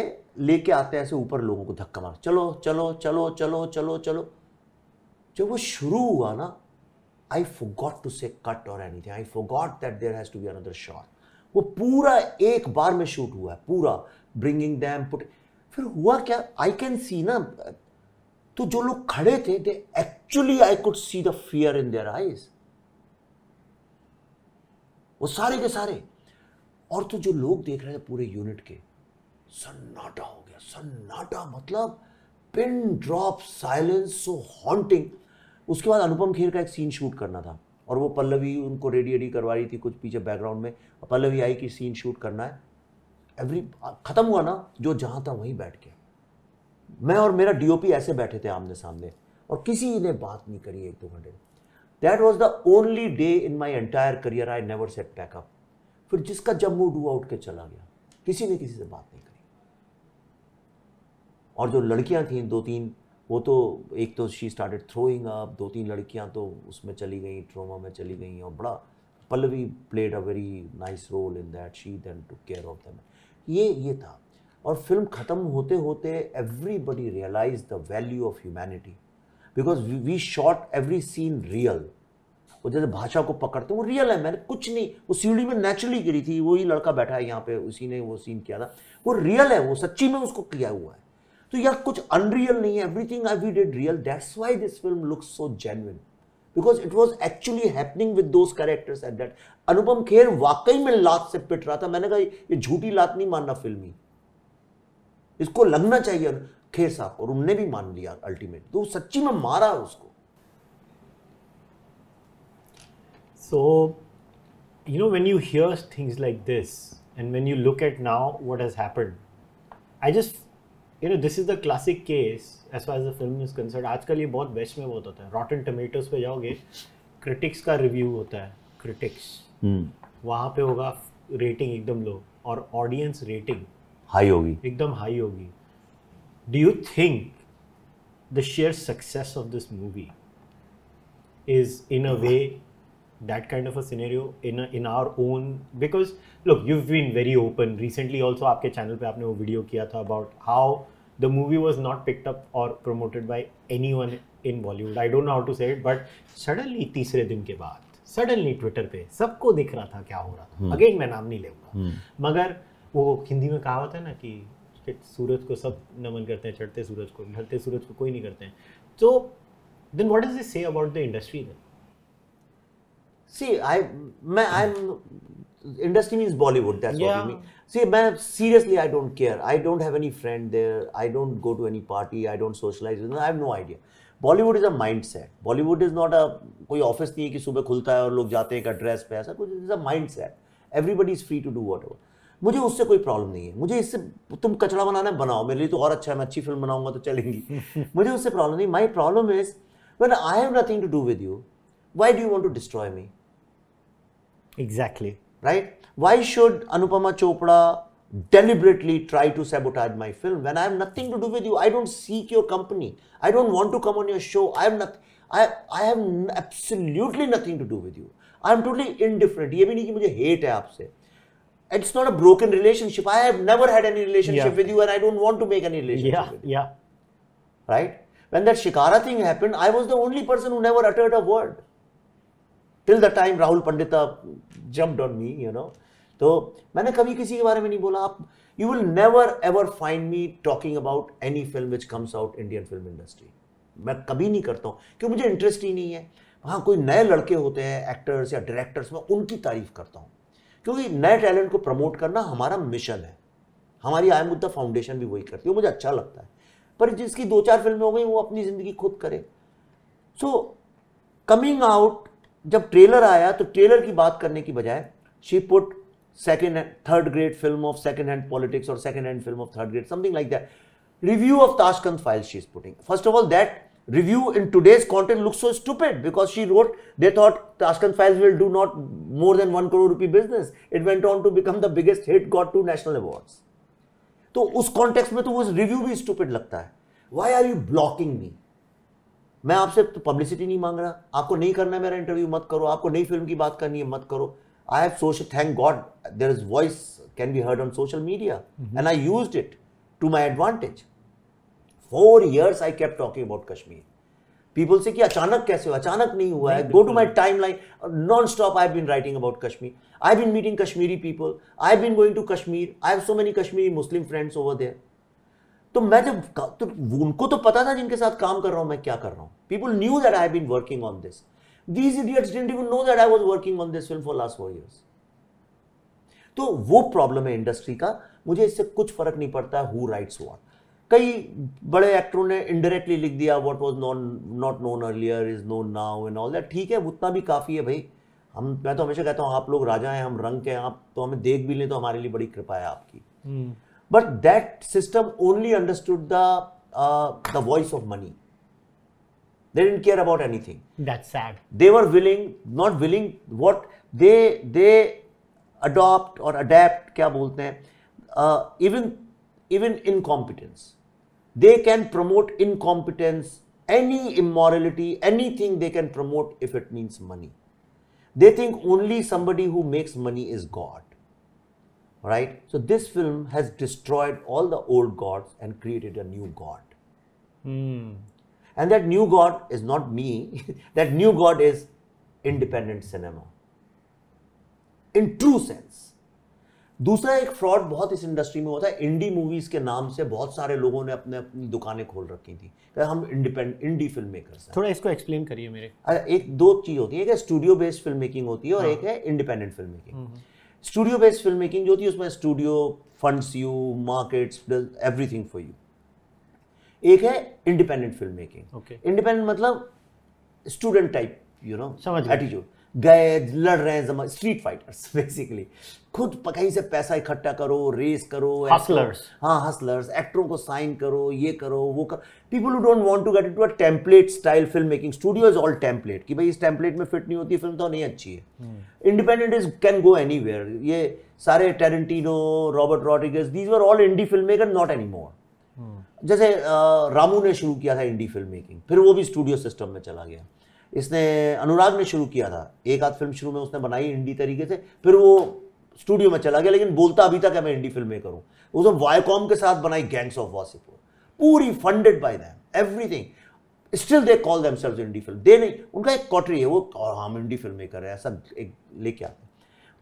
Speaker 3: लेके आते हैं ऐसे ऊपर लोगों को धक्का मार चलो चलो चलो चलो चलो चलो जब वो शुरू हुआ ना I forgot to say cut or anything I forgot that there has to be another shot वो पूरा एक बार में शूट हुआ है पूरा ब्रिंगिंग डैम पुट फिर हुआ क्या आई कैन सी ना तो जो लोग खड़े थे they actually I could see the fear in their eyes वो सारे के सारे और तो जो लोग देख रहे थे पूरे यूनिट के सन्नाटा हो गया सन्नाटा मतलब pin drop silence so haunting उसके बाद अनुपम खेर का एक सीन शूट करना था और वो पल्लवी उनको रेडी रेडी करवा रही थी कुछ पीछे बैकग्राउंड में पल्लवी आई कि सीन शूट करना है एवरी ख़त्म हुआ ना जो जहाँ था वहीं बैठ गया मैं और मेरा डीओपी ऐसे बैठे थे आमने सामने और किसी ने बात नहीं करी एक दो घंटे that was the only day in my entire career I never set pack up फिर जिसका जब मूड हुआ उठ के चला गया किसी ने किसी से बात नहीं करी और जो लड़कियां थी दो तीन वो तो एक तो शी स्टार्टेड थ्रोइंग अप दो तीन लड़कियां तो उसमें चली गई ट्रोमा में चली गई और बड़ा Pallavi played a very nice role in that she then to care of them ये ये था और फिल्म ख़त्म होते होते everybody realise the value of humanity because we shot every scene real वो जैसे भाषा को पकड़ते वो रियल है मैंने कुछ नहीं वो सीढ़ी में नेचुरली गिरी थी वही लड़का बैठा है यहाँ पे उसी ने वो सीन किया था वो रियल है वो सच्ची में उसको किया हुआ है तो यह कुछ अनरियल नहीं है everything I we did real that's why this film looks so genuine because it was actually happening with those characters at that Anupam Kher वाकई में लात से पिट रहा था मैंने कहा ये झूठी लात नहीं मानना फिल्मी इसको लगना चाहिए खेर साहब और उनने भी मान लिया अल्टीमेट तो सच्ची में मारा उसको
Speaker 4: so you know when you hear things like this and when you look at now what has happen I just you know this is the classic case as far as the film is concerned आजकल ये बहुत best में बहुत होता है Rotten Tomatoes पे जाओगे critics का रिव्यू होता है क्रिटिक्स hmm. वहाँ पे होगा रेटिंग एकदम लो और ऑडियंस रेटिंग हाई होगी एकदम हाई होगी do you think the share success of this movie is in a way that kind of अनेरियो in in our own because own you been very open recently also आपके channel पर आपने वो video किया था about how the movie was not picked up or promoted by anyone in Bollywood. I don't know how to say it, but suddenly तीसरे दिन के बाद सडनली ट्विटर पे सबको दिख रहा था क्या हो रहा था अगेन हम्म। मैं नाम नहीं लेगा हम्म। मगर वो हिंदी में कहावत है ना कि सूरज को सब नमन करते हैं चढ़ते सूरज को ढलते सूरज को कोई नहीं करते हैं तो then what is say about the industry then
Speaker 3: see I मैं I am industry means Bollywood that's what you mean See, man, seriously, I don't care. I don't have any friend there. I don't go to any party. I don't socialize. I have no idea. Bollywood is a mindset Bollywood is not a कोई office नहीं है कि सुबह खुलता है और लोग जाते हैं एक ड्रेस पे ऐसा कुछ is a mindset everybody is free to do what मुझे उससे कोई प्रॉब्लम नहीं है मुझे इससे तुम कचरा बनाना बनाओ मेरे लिए तो और अच्छा है मैं अच्छी फिल्म बनाऊंगा तो चलेंगी मुझे उससे प्रॉब्लम नहीं my problem is when I have nothing to do with you why do you want to destroy me
Speaker 4: exactly
Speaker 3: right? Why should Anupama Chopra deliberately try to sabotage my film when I have nothing to do with you? I don't seek your company. I don't want to come on your show. I have nothing. I, I have absolutely nothing to do with you. I am totally indifferent. ये भी नहीं hate है It's not a broken relationship. I have never had any relationship with you, and I don't want to make any relationship.
Speaker 4: Yeah, yeah.
Speaker 3: Right? When that Shikara thing happened, I was the only person who never uttered a word. Till the time Rahul Pandit jump on me you know तो मैंने कभी किसी के बारे में नहीं बोला आप you will never ever find me talking about any film which comes out Indian film industry मैं कभी नहीं करता हूँ क्योंकि मुझे इंटरेस्ट ही नहीं है हाँ कोई नए लड़के होते हैं एक्टर्स या डायरेक्टर्स में उनकी तारीफ करता हूँ क्योंकि नए टैलेंट को प्रमोट करना हमारा मिशन है हमारी आई मुद्दा फाउंडेशन भी वही करती है मुझे अच्छा लगता है पर जिसकी दो चार फिल्में हो गई वो अपनी ज़िंदगी खुद करे सो कमिंग आउट जब ट्रेलर आया तो ट्रेलर की बात करने की बजाय she put second third grade film of second hand politics और second hand film of third grade something like that review of Tashkent file she's putting. First of all, that review in today's content looks so stupid because she wrote they thought Tashkent files will do not more than 1 crore rupee business. It went on to become the biggest hit, got two national awards. तो उस context में तो वो review भी stupid लगता है why are you blocking me मैं आपसे तो पब्लिसिटी नहीं मांग रहा आपको नहीं करना है मेरा इंटरव्यू मत करो आपको नई फिल्म की बात करनी है मत करो I have social thank God there is voice can be heard on social media and I use it to my advantage four years I cap talking about Kashmir people से कि अचानक कैसे हो अचानक नहीं हुआ है go to my timeline non stop I been writing about Kashmir I been meeting Kashmiri people I been going to Kashmir I have so many Kashmiri Muslim friends over there तो मैं जब तो उनको तो पता था जिनके साथ काम कर रहा हूं मैं क्या कर रहा हूं people knew that I been working on this these idiots didn't even know that I was working on this film for last four years तो वो प्रॉब्लम है इंडस्ट्री का मुझे इससे कुछ फर्क नहीं पड़ता हु राइट्स वॉट कई बड़े एक्टरों ने इनडायरेक्टली लिख दिया what was non not known earlier is known now and all that ठीक है उतना भी काफ़ी है भाई हम मैं तो हमेशा कहता हूँ आप लोग राजा हैं हम रंग के हैं आप तो हमें देख भी लें तो हमारे लिए बड़ी कृपा है आपकी hmm. But that system only understood the uh, the voice of money. They didn't care about anything.
Speaker 4: That's sad.
Speaker 3: They were willing, not willing. What they they adopt or adapt, क्या बोलते हैं? Uh, even even incompetence. They can promote incompetence, any immorality, anything they can promote if it means money. They think only somebody who makes money is God. right? So this film has destroyed all the old gods and created a new god.
Speaker 4: Mm.
Speaker 3: And that new god is not me, that new god is independent cinema. In true sense दूसरा एक fraud बहुत इस industry में होता है indie movies के नाम से बहुत सारे लोगों ने अपने अपनी दुकानें खोल रखी थी तो हम इंडिपेंडेंट इंडी
Speaker 4: फिल्म मेकर थोड़ा इसको एक्सप्लेन करिए मेरे एक दो
Speaker 3: चीज होती है एक स्टूडियो बेस्ड फिल्म मेकिंग होती है और हाँ। एक है independent film making studio based film making जो थी उसमें studio funds you markets everything for you एक है इंडिपेंडेंट फिल्म मेकिंग इंडिपेंडेंट मतलब स्टूडेंट टाइप यू नो समझ एटीट्यूड गए लड़ रहे हैं जमा स्ट्रीट फाइटर्स बेसिकली खुद कहीं से पैसा इकट्ठा करो रेस करो
Speaker 4: हसलर्स
Speaker 3: हाँ हसलर्स एक्टरों को साइन करो ये करो वो करो people who don't want to get to a template style film making studio is all template कि भाई इस टेम्पलेट में फिट नहीं होती फिल्म तो नहीं अच्छी है independent is can go any ये सारे Tarantino Robert Rodriguez these were all indie film maker not any more जैसे रामू ने शुरू किया था इंडी फिल्म मेकिंग फिर वो भी स्टूडियो सिस्टम में चला गया इसने अनुराग ने शुरू किया था एक आध फिल्म शुरू में उसने बनाई इंडी तरीके से फिर वो स्टूडियो में चला गया लेकिन बोलता अभी तक है मैं इंडी फिल्म मेकर हूँ उसने वाईकॉम के साथ बनाई गैंग्स ऑफ वासीपुर पूरी funded by them everything still they call themselves indie film दे नहीं उनका एक कॉटरी है वो और हाँ, हम इंडी फिल्म मेकर है ऐसा एक लेके आते हैं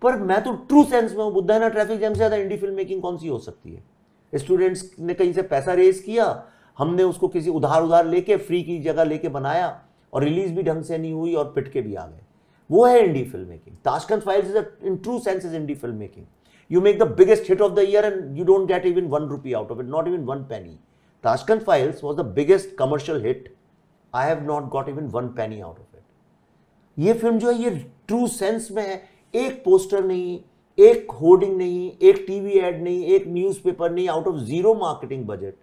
Speaker 3: पर मैं तो ट्रू सेंस में हूँ बुद्धा ना ट्रैफिक जैम से ज़्यादा इंडी फिल्म मेकिंग कौन सी हो सकती है स्टूडेंट्स ने कहीं से पैसा रेज किया हमने उसको किसी उधार उधार लेके फ्री की जगह लेके बनाया और रिलीज भी ढंग से नहीं हुई और पिटके भी आ गए वो है indie film making Tashkent files is in true sense is indie film making you make the biggest hit of the year and you don't get even one rupee out of it not even one penny Tashkent files was the biggest commercial hit I have not got even one penny out of it ये film जो है ये true sense में है एक poster नहीं एक hoarding नहीं एक टीवी एड नहीं एक न्यूज़पेपर नहीं out of zero marketing budget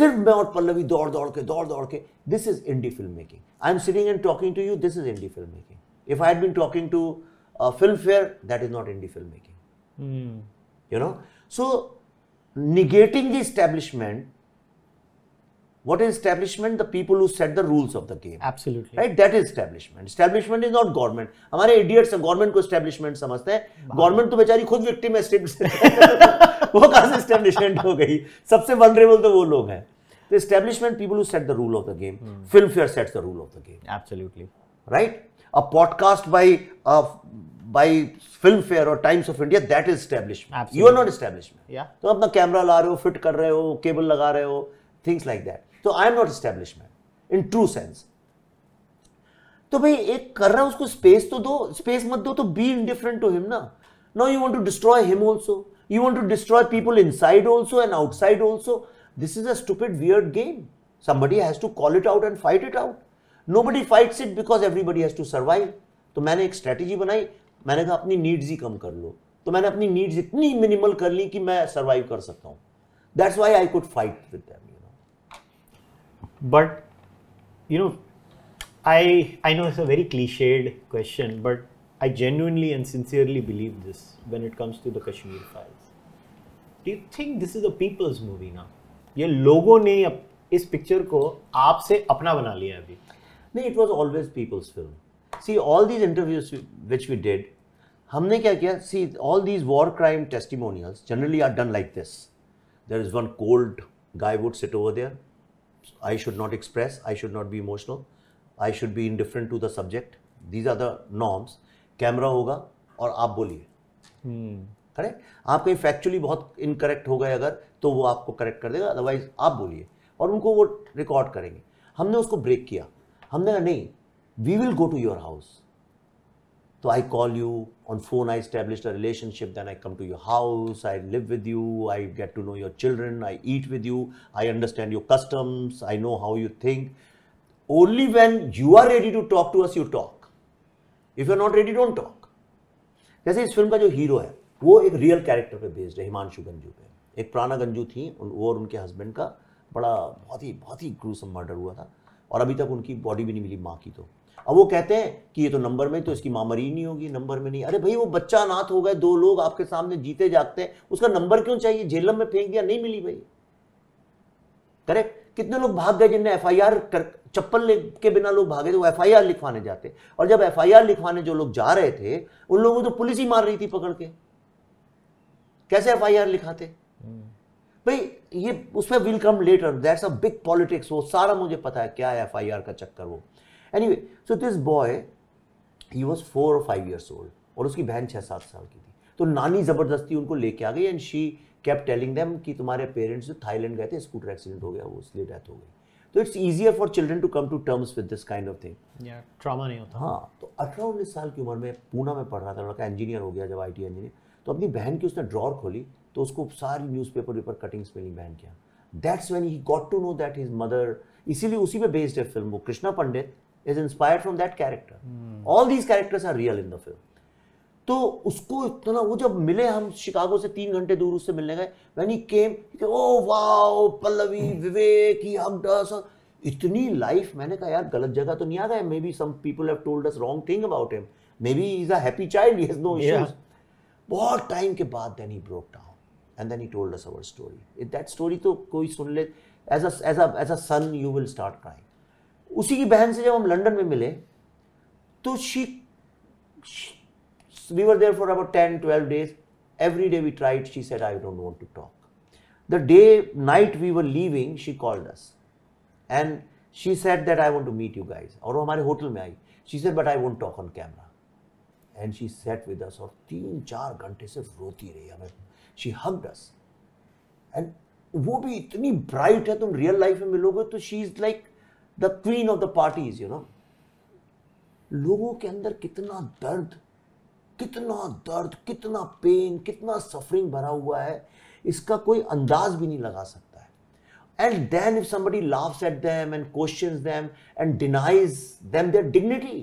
Speaker 3: सिर्फ मैं और पल्लवी दौड़ दौड़ के दौड़ दौड़ के this is indie film making I am sitting and talking to you this is indie film making if I been talking to Filmfare that is not indie film
Speaker 4: making
Speaker 3: you know so negating the establishment What is establishment? The people who set the rules of the game.
Speaker 4: Absolutely.
Speaker 3: Right? That is establishment. Establishment is not government. hamare idiots हैं government ko establishment समझते हैं government to bechari khud victim hai state wo kaha se establishment ho gayi sabse vulnerable to wo log हैं the establishment people who set the rule of the game. Hmm. film fair sets the rule of the game.
Speaker 4: Absolutely.
Speaker 3: Right? A podcast by a by film fair or times of india that is establishment absolutely. you are not establishment yeah to
Speaker 4: apna camera
Speaker 3: la rahe ho fit kar rahe ho cable laga rahe ho things like that तो I am not establishment in true sense तो भाई एक कर रहा है उसको space तो दो स्पेस मत दो तो be indifferent to him ना no you want to destroy him also you want to destroy people inside also and outside also this is a stupid weird game somebody has to call it out and fight it out nobody fights it because everybody has to survive तो मैंने एक strategy बनाई मैंने कहा अपनी needs ही कम कर लो तो मैंने अपनी नीड्स इतनी मिनिमल कर ली कि मैं सर्वाइव कर सकता हूँ that's why I could fight with them
Speaker 4: but you know i i know it's a very cliched question but i genuinely and sincerely believe this when it comes to the kashmir files do you think this is a people's movie now ये लोगों ने इस picture को आपसे अपना बना लिया अभी
Speaker 3: नहीं it was always people's film. See, all these interviews which we did, हमने क्या किया see all these war crime testimonials generally are done like this there is one cold guy would sit over there I should not express, I should not be emotional, I should be indifferent to the subject. These are the norms. Camera होगा और आप बोलिए
Speaker 4: correct
Speaker 3: hmm. आप कहीं factually बहुत incorrect हो गए अगर तो वो आपको करेक्ट कर देगा अदरवाइज आप बोलिए और उनको वो रिकॉर्ड करेंगे हमने उसको ब्रेक किया हमने कहा नहीं we will go to your house तो I call you on phone I establish a relationship then I come to your house I live with you I get to know your children I eat with you I understand your customs I know how you think only when you are ready to talk to us you talk if you are not ready don't talk जैसे इस film का जो hero है वो एक real character पे based है हिमांशु गंजू पे एक प्राणा गंजू थी वो और उनके हस्बैंड का बड़ा बहुत ही बहुत ही ग्रूसम मर्डर हुआ था और अभी तक उनकी बॉडी भी नहीं मिली माँ की तो अब वो कहते हैं कि ये तो नंबर में तो इसकी मामरी नहीं होगी नंबर में नहीं अरे भाई वो बच्चा अनाथ हो गए दो लोग आपके सामने जीते जागते हैं उसका नंबर क्यों चाहिए झेलम में फेंक दिया नहीं मिली भाई करेक्ट कितने लोग भाग गए जिनने एफ आई आर कर चप्पल के बिना लोग भागे थे वो एफ आई आर लिखवाने जाते और जब एफ आई आर लिखवाने जो लोग जा रहे थे उन लोगों को तो पुलिस ही मार रही थी पकड़ के कैसे एफ आई आर लिखाते भाई ये उस पर will come later that's a big politics वो सारा मुझे पता है क्या है एफ आई आर का चक्कर वो anyway so this boy he was four और फाइव ईयर्स ओल्ड और उसकी बहन छः सात साल की थी तो नानी ज़बरदस्ती उनको लेके आ गई and she kept telling them कि तुम्हारे पेरेंट्स जो थाईलैंड गए थे स्कूटर एक्सीडेंट हो गया वो इसलिए डेथ हो गई तो it's easier for children to come to terms with this kind of thing trauma
Speaker 4: नहीं होता हाँ तो अठारह उन्नीस
Speaker 3: साल की उम्र में पूना में पढ़ रहा था लड़का इंजीनियर हो गया जब आई इंजीनियर तो अपनी बहन की उसने ड्रॉर खोली तो उसको सारी न्यूज़ पेपर वेपर कटिंग्स मिली बहन के यहाँ that's when he got to know that his mother इसीलिए उसी पे बेस्ड है फिल्म वो Krishna Pandit is inspired from that character all these characters are real in the film तो उसको इतना वो जब मिले हम शिकागो से तीन घंटे दूर उससे मिलने गए when he came oh wow Pallavi hmm. Vivek he hugged us इतनी लाइफ मैंने कहा यार गलत जगह तो नहीं आ गए maybe some people have told us wrong thing about him maybe is a happy child has no issues बहुत टाइम के बाद then he broke down and then he told us our story that story तो कोई सुन ले as a as a as a son you will start crying उसी की बहन से जब हम लंदन में मिले तो she we were there for about ten twelve days every day we tried she said I don't want to talk the day night we were leaving she called us and she said that I want to meet you guys और वो हमारे hotel में I she said but I won't talk on camera and she sat with और तीन चार घंटे से रोती रही हमें शी हग्ड अस एंड वो भी इतनी ब्राइट है तुम रियल लाइफ में मिलोगे तो she is like the queen of the parties you know लोगों के अंदर कितना दर्द कितना दर्द कितना पेन कितना सफरिंग भरा हुआ है इसका कोई अंदाज भी नहीं लगा सकता है and then if somebody laugh at them and question them and denies them their dignity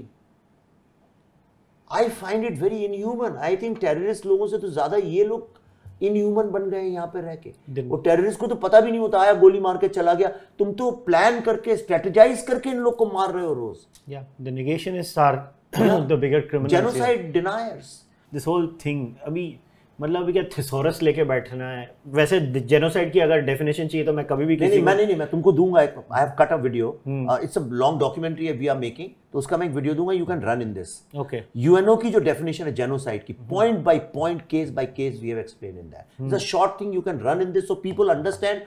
Speaker 3: I find it very inhuman I think terrorist लोगों से तो ज़्यादा ये लोग इनह्यूमन बन गए यहाँ पे रह के वो टेररिस्ट को तो पता भी नहीं होता आया गोली मार के चला गया तुम तो प्लान करके स्ट्रेटेजाइज करके इन लोग को मार रहे हो रोज
Speaker 4: the is bigger criminal
Speaker 3: genocide deniers
Speaker 4: this whole thing अभी मतलब क्या थिसोरस लेके बैठना है वैसे जेनोसाइड की अगर डेफिनेशन चाहिए तो मैं कभी भी
Speaker 3: किसी नहीं, नहीं मैं नहीं, नहीं मैं तुमको दूंगा एक I have cut a video it's a long documentary we are making तो उसका मैं एक वीडियो दूंगा you can run in this
Speaker 4: okay
Speaker 3: UNO की जो डेफिनेशन है जेनोसाइड की point by point case by case we have explain in that it's a short thing you can run in this so people understand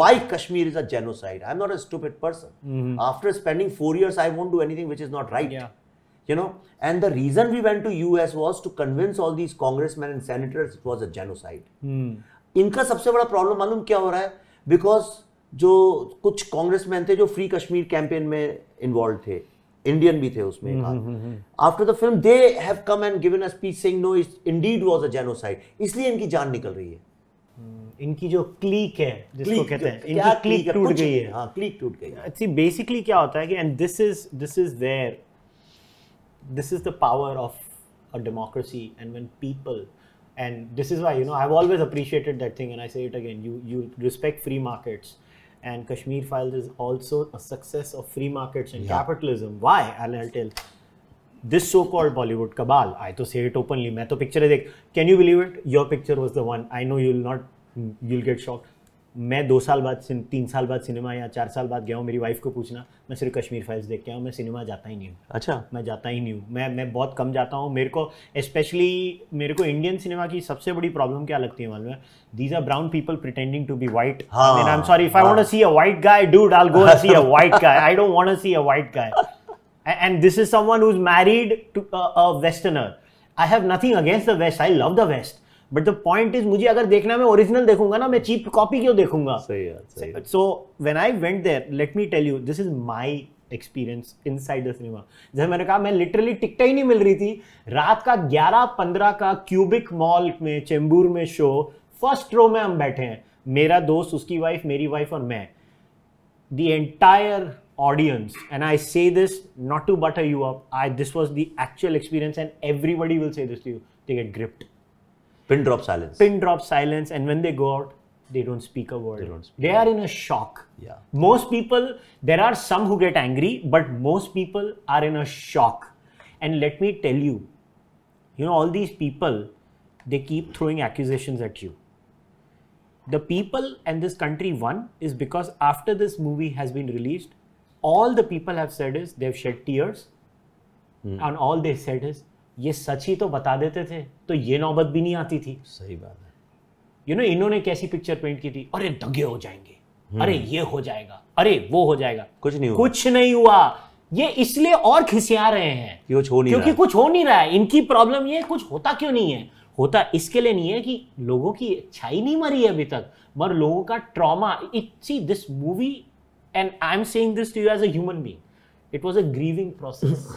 Speaker 3: why Kashmir is a genocide I am not a stupid person after spending four years I won't do anything which is not right you know and the reason we went to us was to convince all these congressmen and senators it was a genocide hmm. इनका सबसे बड़ा problem मालूम क्या हो रहा है because जो कुछ कांग्रेसमैन थे जो फ्री कश्मीर कैंपेन में इन्वॉल्व थे इंडियन भी थे उसमें after the film they have come and given a speech saying no indeed was a genocide इसलिए इनकी जान निकल रही है
Speaker 4: हम्म, इनकी जो क्लीक है जिसको कहते हैं इनकी क्लीक हाँ, टूट
Speaker 3: गई है हाँ क्लीक
Speaker 4: टूट गई है बेसिकली क्या होता है कि and this is this is there this is the power of a democracy and when people and this is why you know i've always appreciated that thing and i say it again you you respect free markets and kashmir files is also a success of free markets and yeah. capitalism why and i'll tell this so-called bollywood cabal i to say it openly main picture can you believe it your picture was the one i know you'll not you'll get shocked मैं दो साल बाद तीन साल बाद cinema या चार साल बाद गया हूँ मेरी वाइफ को पूछना मैं सिर्फ कश्मीर फाइल्स देख के आया मैं सिनेमा जाता ही नहीं हूँ
Speaker 3: अच्छा
Speaker 4: मैं जाता ही नहीं हूँ मैं मैं बहुत कम जाता हूँ मेरे को स्पेशली मेरे को इंडियन सिनेमा की सबसे बड़ी प्रॉब्लम क्या लगती है मालूम है these are brown people pretending to be white I am sorry if I want to see a white guy dude I go see a white guy I don't want to see a white guy and this is someone who is married to a westerner I have nothing against the west I love the west but the point is मुझे अगर देखना मैं original देखूंगा ना मैं cheap copy क्यों देखूंगा so when I went there let me tell you this is my experience inside the cinema जैसे मैंने कहा मैं लिटरली टिकट ही नहीं मिल रही थी रात का 11 15 का क्यूबिक मॉल में चेंबूर में शो फर्स्ट रो में हम बैठे हैं मेरा दोस्त उसकी वाइफ मेरी वाइफ और मैं the entire audience and I say this not to but you up I this was the actual experience and everybody will say this to you they get
Speaker 3: Pin drop silence.
Speaker 4: Pin drop silence. And when they go out, they don't speak a word. They, don't they are in a shock. Yeah. Most people, there are some who get angry, but most people are in a shock. And let me tell you, you know, all these people, they keep throwing accusations at you. The people and this country won is because after this movie has been released, all the people have said is they've shed tears, mm. and all they said is ये सच ही तो बता देते थे तो ये नौबत भी नहीं आती थी
Speaker 3: सही बात है
Speaker 4: यू नो इन्होंने कैसी पिक्चर पेंट की थी अरे दगे हो जाएंगे हम्म। अरे ये हो जाएगा अरे वो हो जाएगा
Speaker 3: कुछ नहीं हुआ
Speaker 4: कुछ नहीं हुआ ये इसलिए और खिसिया रहे हैं
Speaker 3: कुछ हो नहीं
Speaker 4: क्योंकि कुछ हो नहीं रहा है इनकी प्रॉब्लम ये कुछ होता क्यों नहीं है होता इसके लिए नहीं है कि लोगों की अच्छाई नहीं मरी है अभी तक मगर लोगों का trauma it see this movie and I am saying this to you as a human being it was a grieving process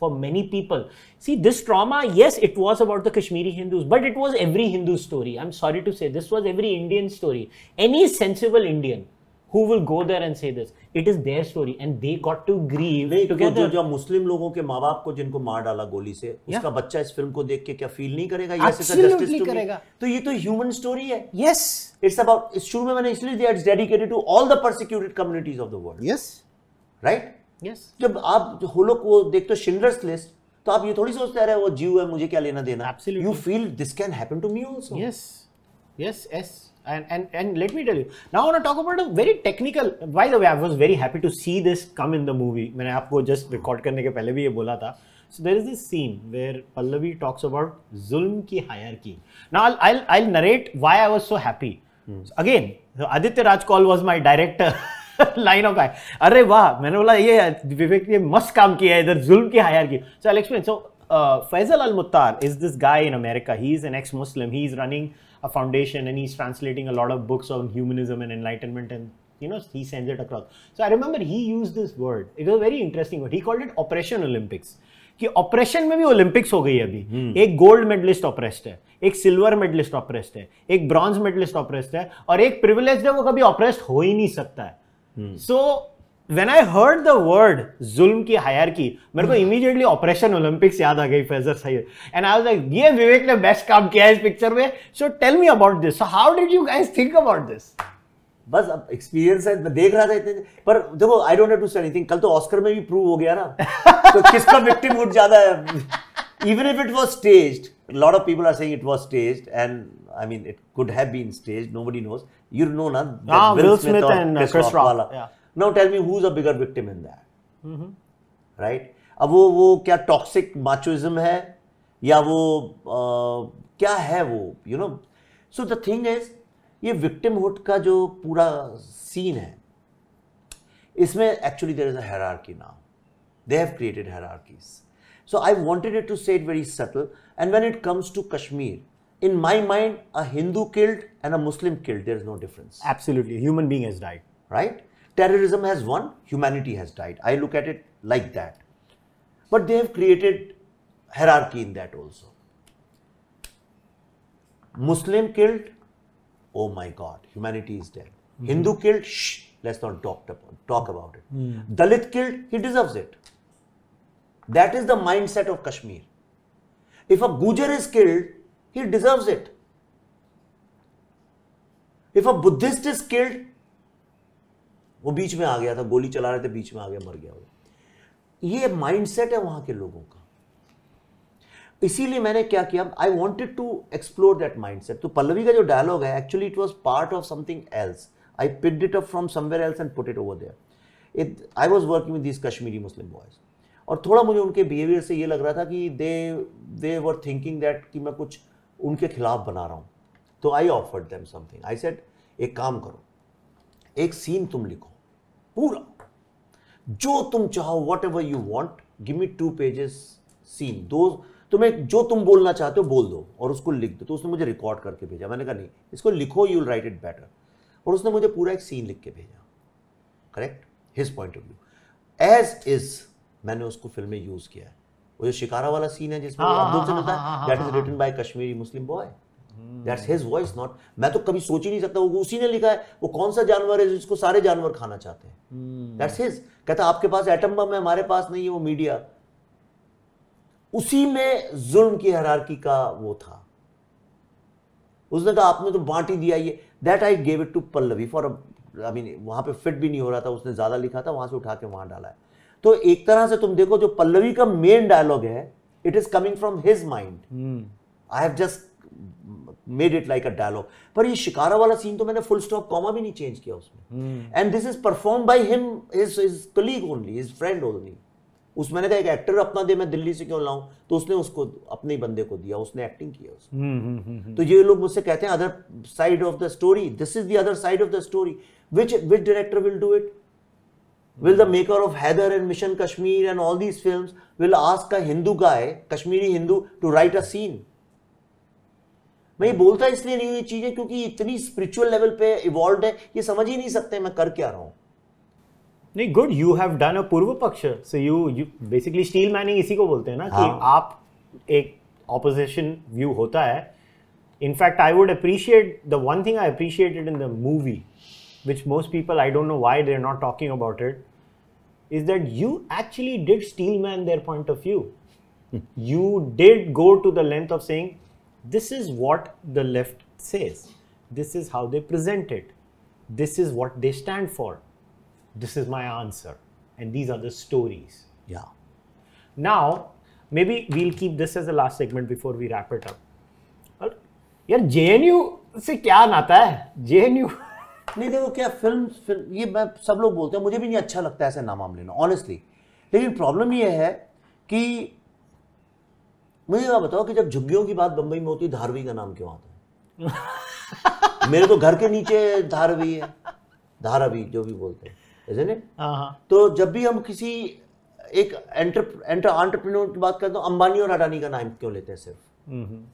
Speaker 4: for many people. See, this trauma, yes, it was about the Kashmiri Hindus, but it was every Hindu story. I'm sorry to say, this was every Indian story. Any sensible Indian who will go there and say this it is their story and they got to grieve नहीं, together
Speaker 3: जो, जो Muslim लोगों के माँ बाप को जिनको मार डाला गोली से yeah. उसका बच्चा इस फिल्म को देख के क्या फील नहीं करेगा yes, जस्टिस करेगा तो ये तो ह्यूमन स्टोरी है यस इट्स अबाउट शुरू
Speaker 4: में
Speaker 3: मैंने इसलिए दिया it's dedicated to all the persecuted communities of the world
Speaker 4: yes
Speaker 3: right
Speaker 4: yes.
Speaker 3: जब आप होलो को देखते हो शिंडर्स लिस्ट तो आप ये थोड़ी सोचते रहे वो जीव है मुझे क्या लेना देना you feel this can happen to me also
Speaker 4: yes yes yes and and and let me tell you now i want to talk about a very technical by the way i was very happy to see this come in the movie मैंने आपको just record karne ke pehle bhi ye bola tha. so there is this scene where pallavi talks about zulm ki hierarchy now i'll i'll, I'll narrate why i was so happy hmm. so again so aditya rajkol was my director लाइनों का है अरे वाह मैंने बोला ये विवेक ने मस्त काम किया है इधर जुल्म की hierarchy so I explain so Faisal Al Mutar is this guy in America he is an ex Muslim he is running a foundation and he is translating a lot of books on humanism and enlightenment and you know he sends it across so I remember he use this word it was very interesting word he called it operation Olympics कि operation में भी Olympics हो गई अभी hmm. एक gold medalist oppressed है एक silver medalist oppressed है एक ब्रॉन्ज मेडलिस्ट ऑपरेस्ट है और एक प्रिविलेज है वो कभी ऑपरेस्ट हो ही नहीं सकता है so when I heard the word जुल्म की हायर की मेरे को इमीडिएटली ऑपरेशन ओलंपिक्स याद आ गई फैजर सैयद एंड आई लाइक ये विवेक ने बेस्ट काम किया है इस पिक्चर में so tell me about this so how did you guys think about this
Speaker 3: बस अब एक्सपीरियंस है मैं देख रहा था इतने पर देखो I don't have to say anything कल तो ऑस्कर में भी प्रूव हो गया ना तो किसका विक्टिमहुड ज्यादा है even if it was staged lot of people are saying it was staged and I mean it could have been staged nobody knows You know, na, ah, Will, Will Smith, Smith and uh, Chris, Chris Rock. Rock. Yeah. Now tell me who's a bigger victim in that? Mm-hmm. Right? अब वो वो क्या toxic माचोइज्म है या वो आ, क्या है वो you know so the thing is ये विक्टिमहुड का जो पूरा सीन है इसमें actually there is a now they have created hierarchies so I wanted it to say very subtle and when it comes to Kashmir in my mind, a Hindu killed and a Muslim killed, there is no difference.
Speaker 4: Absolutely. A human being has died.
Speaker 3: Right? Terrorism has won, humanity has died. I look at it like that. But they have created hierarchy in that also. Muslim killed, oh my God, humanity is dead. Mm-hmm. Hindu killed, shh, let's not talk, talk about it. Mm. Dalit killed, he deserves it. That is the mindset of Kashmir. If a Gujar is killed, He deserves it. If a Buddhist is killed वो बीच में आ गया था गोली चला रहे थे बीच में आ गया मर गया वो ये माइंडसेट है वहां के लोगों का इसीलिए मैंने क्या किया I wanted to explore that mind set तो पल्लवी का जो डायलॉग है actually it was part of something else I picked it up from somewhere else and put it over there it I was working with this Kashmiri Muslim boys और थोड़ा मुझे उनके behaviour से ये लग रहा था कि they they were thinking that कि मैं कुछ उनके खिलाफ बना रहा हूँ तो I offered them something I said एक काम करो एक सीन तुम लिखो पूरा जो तुम चाहो whatever you want give me two pages scene दो तुम्हें जो तुम बोलना चाहते हो बोल दो और उसको लिख दो तो उसने मुझे रिकॉर्ड करके भेजा मैंने कहा नहीं इसको लिखो यू राइट इट बेटर और उसने मुझे पूरा एक सीन लिख के भेजा correct his point of view as is मैंने उसको फिल्म में यूज़ किया है वो जो शिकारा वाला सीन है जिसमें हाँ, अब्दुल से हाँ, मिलता है that is written by Kashmiri Muslim boy that's his voice not मैं तो कभी सोच ही नहीं सकता वो उसी ने लिखा है वो कौन सा जानवर है जिसको सारे जानवर खाना चाहते हैं दैट्स hmm. हिज कहता आपके पास एटम बम है हमारे पास नहीं है वो मीडिया उसी में जुल्म की हरारकी का वो था उसने कहा आपने तो बांट ही दिया ये that I gave it to Pallavi for I mean वहां पे फिट भी नहीं हो रहा था उसने ज़्यादा लिखा था वहां से उठा के वहां डाला है तो एक तरह से तुम देखो जो पल्लवी का मेन डायलॉग है it is coming from his mind I have just made it like a dialogue पर ये शिकारा वाला सीन तो मैंने फुल स्टॉप कॉमा भी नहीं चेंज किया उसमें and this is perform by him is is colleague only is friend only उस मैंने कहा एक एक्टर अपना दे मैं दिल्ली से क्यों लाऊं तो उसने उसको अपने बंदे को दिया उसने एक्टिंग किया उसने hmm, hmm, hmm, तो ये लोग मुझसे कहते हैं other side of the story this is the other side of the story which which director will do it Will the maker of Heather and Mission Kashmir and all these films will ask a Hindu guy, Kashmiri Hindu, to write a scene? मैं ये बोलता इसलिए नहीं ये चीजें क्योंकि इतनी spiritual level पे इवॉल्व है ये समझ ही नहीं सकते मैं कर क्या रहा हूँ
Speaker 4: नहीं good you have done a पूर्व पक्ष so you you basically steel Manning इसी को बोलते हैं ना हाँ. कि आप एक ऑपोजिशन व्यू होता है in fact I would appreciate the one thing I appreciated in the movie which most people I don't know why they're not talking about it is that you actually did steelman their point of view. you did go to the length of saying, this is what the left says, this is how they present it, this is what they stand for, this is my answer, and these are the stories.
Speaker 3: Yeah.
Speaker 4: Now, maybe we'll keep this as the last segment before we wrap it up. But, J JNU se kya नाता hai?
Speaker 3: JNU. नहीं देखो क्या film, film ये मैं सब लोग बोलते हैं मुझे भी नहीं अच्छा लगता है ऐसे नाम लेना ऑनेस्टली लेकिन प्रॉब्लम ये है कि मुझे आप बताओ कि जब झुग्गियों की बात बंबई में होती है धारवी का नाम क्यों आता है मेरे तो घर के नीचे धारवी है धारावी जो भी बोलते हैं हाँ, हाँ. तो जब भी हम किसी एक एंटर एंटर की बात करते हैं तो अंबानी और अडानी का नाम क्यों लेते हैं सिर्फ हम्म, हम्म.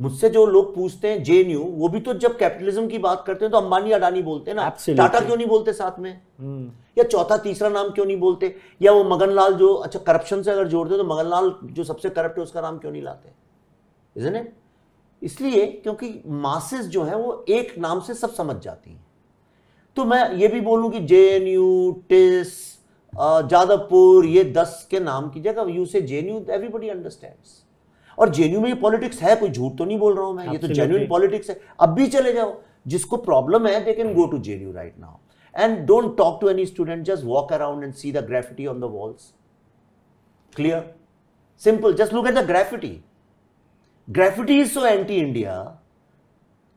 Speaker 3: मुझसे जो लोग पूछते हैं जे न्यू वो भी तो जब कैपिटलिज्म की बात करते हैं तो अंबानी अडानी बोलते हैं ना टाटा क्यों नहीं बोलते साथ में हम्म। या चौथा तीसरा नाम क्यों नहीं बोलते या वो मगनलाल जो अच्छा करप्शन से अगर जोड़ते तो मगनलाल जो सबसे करप्ट है उसका नाम क्यों नहीं लाते इसलिए क्योंकि मासेस जो है वो एक नाम से सब समझ जाती हैं तो मैं ये भी बोलूँ कि J N U TISS Jadavpur ये दस के नाम की जगह you say J N U everybody understands और जेन्यून में ये पॉलिटिक्स है कोई झूठ तो नहीं बोल रहा हूं मैं ये तो जेन्यून पॉलिटिक्स है अब भी चले जाओ जिसको प्रॉब्लम है they can go to J U right now and don't talk to any student just walk around and see the graffiti on the walls clear simple just look at the graffiti graffiti is so anti India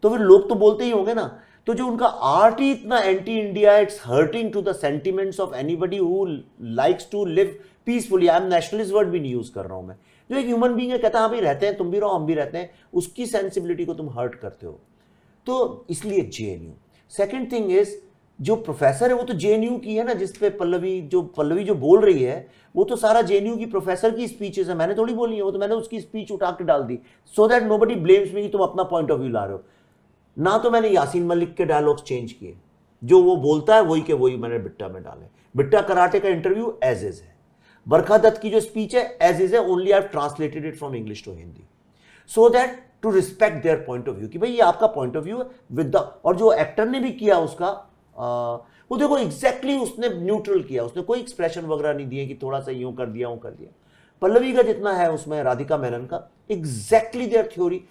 Speaker 3: तो फिर लोग तो बोलते ही होंगे ना तो जो उनका आर्ट ही इतना anti India it's hurting to the sentiments of anybody who likes to live peacefully I am nationalist word भी नहीं यूज कर रहा हूं मैं जो एक ह्यूमन बींग है कहता है हाँ भाई रहते हैं तुम भी रहो हम भी रहते हैं उसकी सेंसिबिलिटी को तुम हर्ट करते हो तो इसलिए J N U second thing is जो प्रोफेसर है वो तो जे एन यू की है ना जिसपे पल्लवी जो पल्लवी जो बोल रही है वो तो सारा जे एन यू की प्रोफेसर की स्पीचेस है मैंने थोड़ी बोली है वो तो मैंने उसकी स्पीच उठा के डाल दी so that nobody blames me कि तुम अपना पॉइंट ऑफ व्यू ला रहे हो ना तो मैंने यासीन मलिक के डायलॉग्स चेंज किए जो वो बोलता है वही के वही मैंने बिट्टा में डाले बिट्टा कराटे का इंटरव्यू एज इज है बरखा दत्त की जो स्पीच है एज इज है only I translated it from English to Hindi so that to respect their point of view कि भाई ये आपका पॉइंट ऑफ व्यू है विद द और जो एक्टर ने भी किया उसका आ, वो देखो एग्जैक्टली exactly उसने न्यूट्रल किया उसने कोई एक्सप्रेशन वगैरह नहीं दिए कि थोड़ा सा यूं कर दिया यूं कर दिया पल्लवी का जितना है उसमें राधिका मेनन का एग्जैक्टली देयर थ्योरी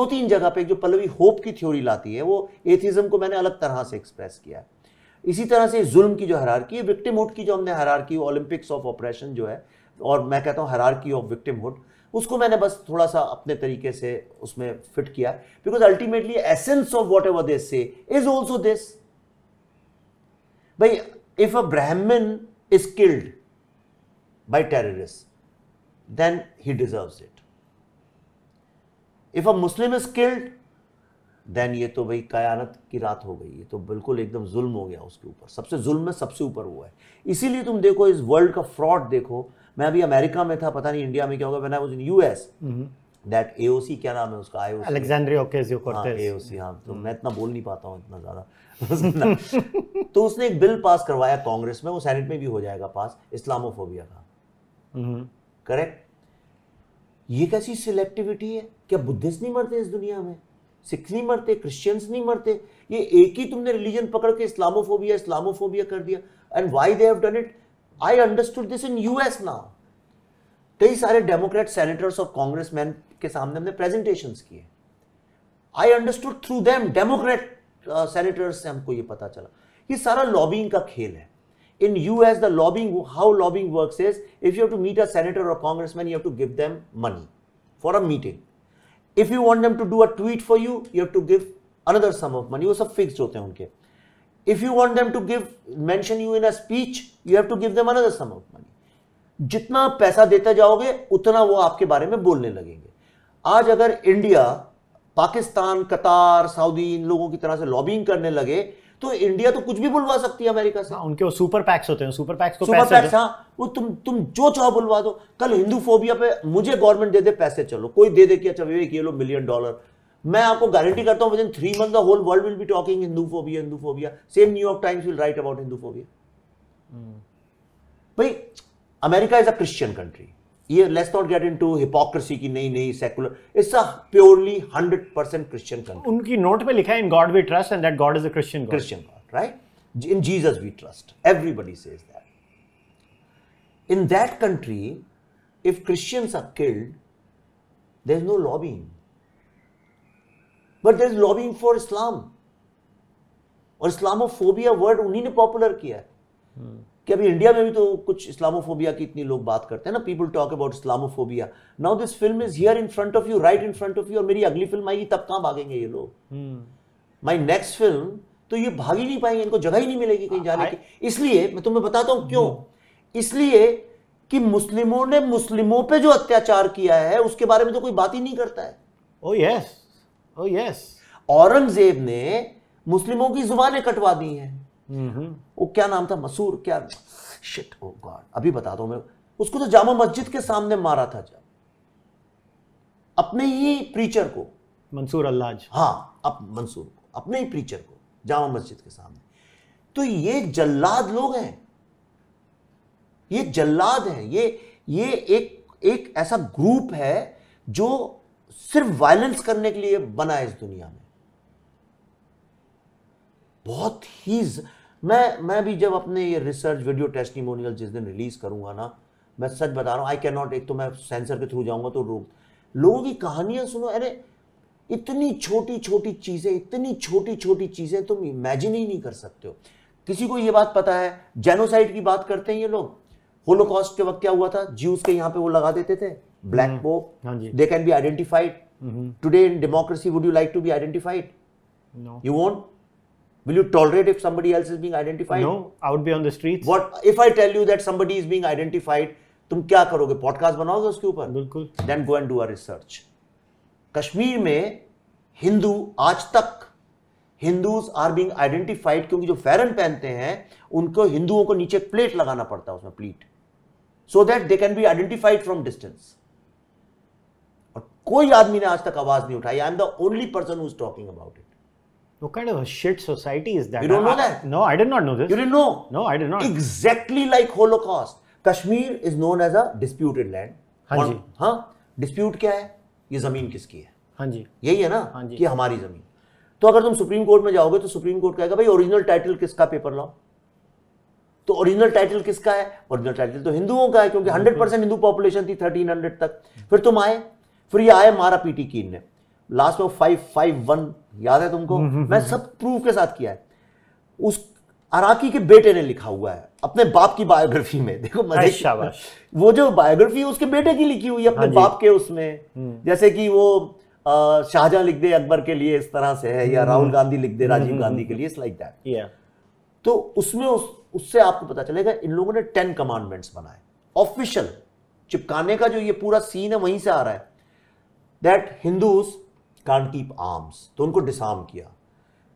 Speaker 3: दो तीन जगह पे जो पल्लवी होप की थ्योरी लाती है वो एथिज्म को मैंने अलग तरह से एक्सप्रेस किया है इसी तरह से जुल्म की जो हरारकी है विक्टिम हुड की जो हमने हरारकी ओलंपिक्स ऑफ ऑपरेशन जो है और मैं कहता हूँ हरारकी ऑफ विक्टिम हुड उसको मैंने बस थोड़ा सा अपने तरीके से उसमें फिट किया because ultimately essence of whatever this से इज ऑल्सो दिस भाई if a Brahmin is killed by terrorist then he deserve it if a Muslim is killed then ये तो भाई कयानत की रात हो गई ये तो बिल्कुल एकदम जुल्म हो गया उसके ऊपर सबसे जुल्म में सबसे ऊपर हुआ है इसीलिए तुम देखो इस वर्ल्ड का फ्रॉड देखो मैं अभी अमेरिका में था पता नहीं इंडिया में क्या होगा मैंने इन यूएस दैट ए क्या नाम
Speaker 4: है उसका आईओसी अलेक्जेंड्री ए ओ सी हाँ तो मैं इतना
Speaker 3: बोल नहीं पाता हूँ इतना ज्यादा तो उसने एक बिल पास करवाया कांग्रेस में वो सेनेट में भी हो जाएगा पास इस्लामोफोबिया का हम्म। करेक्ट ये कैसी सिलेक्टिविटी है क्या बुद्धिस्ट नहीं मरते इस दुनिया में सिख नहीं मरते क्रिश्चियंस नहीं मरते ये एक ही तुमने रिलीजन पकड़ के इस्लामोफोबिया इस्लामोफोबिया कर दिया and why they have done it I understood this in US now कई सारे डेमोक्रेट सेनेटर्स और कांग्रेस मैन के सामने हमने प्रेजेंटेशन किए I understood through them Democrat senators से हमको ये पता चला ये सारा लॉबिंग का खेल है in US the lobbying how lobbying works is if you have to meet a senator or congressman you have to give them money for a meeting if you want them to do a tweet for you you to give another sum of money वो सब fix होते हैं उनके if you want them to give mention you in a speech you have to give them another sum of money जितना पैसा देते जाओगे उतना वो आपके बारे में बोलने लगेंगे आज अगर इंडिया पाकिस्तान कतार सऊदी इन लोगों की तरह से लॉबिंग करने लगे तो इंडिया तो कुछ भी बुलवा सकती है अमेरिका से हाँ,
Speaker 4: उनके वो सुपर पैक्स होते हैं सुपर पैक्स
Speaker 3: को सुपर पैक्स हाँ वो तुम तुम जो चाहो बुलवा दो कल हिंदू फोबिया पे मुझे गवर्नमेंट दे दे पैसे चलो कोई दे दे कि अच्छा विवेक ये लो मिलियन डॉलर मैं आपको गारंटी करता हूँ with in three month the whole world will be talking Hindu phobia Hindu phobia same New York Times will write about Hindu phobia भाई America is a Christian country ये let's not get in to hypocrisy की नई नई secular it's a purely hundred percent Christian country
Speaker 4: उनकी note में लिखा है in God we trust and that God is a Christian
Speaker 3: Christian
Speaker 4: God
Speaker 3: right in Jesus we trust everybody says that in that country if Christians are killed there is no lobbying but there is lobbying for Islam और Islamophobia word उन्हीं ने popular किया है hmm. कि अभी India में भी तो कुछ इस्लामोफोबिया की इतनी लोग बात करते हैं ना people talk about Islamophobia now this film is here in front of you right in front of you और मेरी अगली फिल्म आएगी तब कहाँ भागेंगे ये लोग माई नेक्स्ट फिल्म तो ये भाग ही नहीं पाएंगे इनको जगह ही नहीं मिलेगी कहीं जाने की इसलिए मैं तुम्हें बताता हूं क्यों हम्म। इसलिए कि मुस्लिमों ने मुस्लिमों पे जो अत्याचार किया है उसके बारे में तो कोई बात ही नहीं करता है oh yes oh yes Aurangzeb ने मुस्लिमों की जुबानें कटवा दी हैं हम्म। वो क्या नाम था मसूर क्या शिट ओ गॉड अभी बता दो मैं उसको तो जामा मस्जिद के सामने मारा था जब अपने ही प्रीचर को
Speaker 4: मंसूर अल्लाज
Speaker 3: हाँ अब मंसूर को अपने ही प्रीचर को जामा मस्जिद के सामने तो ये जल्लाद लोग हैं ये जल्लाद हैं ये ये एक एक ऐसा ग्रुप है जो सिर्फ वायलेंस करने के लिए बना है इस दुनिया में बहुत ही ज... मैं मैं भी जब अपने ये रिसर्च वीडियो टेस्टिमोनियल जिस दिन रिलीज़ करूंगा ना मैं सच बता रहा हूँ आई कैन नॉट एक तो मैं सेंसर के थ्रू जाऊंगा तो रोक लोगों की कहानियां सुनो अरे इतनी छोटी छोटी चीज़ें इतनी छोटी छोटी चीज़ें तुम इमेजिन ही नहीं कर सकते हो किसी को ये बात पता है जेनोसाइड की बात करते हैं ये लोग होलोकॉस्ट के वक्त क्या हुआ था ज्यूस के यहाँ पे वो लगा देते थे black pope they can be identified today in democracy would you like to be identified you want Will you tolerate if somebody else is being identified?
Speaker 4: No, I would be on the streets.
Speaker 3: What if I tell you that somebody is being identified? तुम क्या करोगे podcast बनाओगे उसके ऊपर बिल्कुल then go and do a research Kashmir में हिंदू आज तक हिंदूज आर बीइंग आइडेंटिफाइड क्योंकि जो फेरन पहनते हैं उनको हिंदुओं को नीचे प्लेट लगाना पड़ता है उसमें pleat so that they can be identified from distance और कोई आदमी ने आज तक आवाज नहीं उठाई I am the only person who is talking about it
Speaker 4: What kind of a shit society is that?
Speaker 3: You don't know I, that? No, I did not know this. You didn't
Speaker 4: know? No, I did not.
Speaker 3: Exactly like Holocaust. Kashmir is known as a disputed land हाँ जी हाँ dispute क्या है ये जमीन किसकी है
Speaker 4: हाँ जी
Speaker 3: यही है ना
Speaker 4: हाँ जी
Speaker 3: कि हमारी जमीन तो अगर तुम सुप्रीम कोर्ट में जाओगे तो सुप्रीम कोर्ट कहेगा भाई ओरिजिनल टाइटल किसका पेपर लाओ तो ओरिजिनल टाइटल किसका है ओरिजिनल टाइटल तो हिंदुओं का है क्योंकि 100 परसेंट हिंदू पॉपुलेशन थी 1300 तक फिर तुम आए फिर ये आए मारा पीटी कीन ने लास्ट में फाइव फाइव वन याद है तुमको हम्म, हम्म, मैं हम्म, सब प्रूफ के साथ किया है उस अराकी के बेटे ने लिखा हुआ है अपने बाप की बायोग्राफी में
Speaker 4: देखो
Speaker 3: वो जो बायोग्राफी उसके बेटे की लिखी हुई है अपने हाँ बाप के उसमें जैसे कि वो शाहजहां लिख दे अकबर के लिए इस तरह से है या राहुल गांधी लिख दे राजीव गांधी के लिए इट्स लाइक दैट तो उसमें उस, उससे आपको पता चलेगा इन लोगों ने टेन कमांडमेंट्स बनाए ऑफिशियल चिपकाने का जो ये पूरा सीन है वहीं से आ रहा है that Hindus can't keep arms तो उनको डिसार्म किया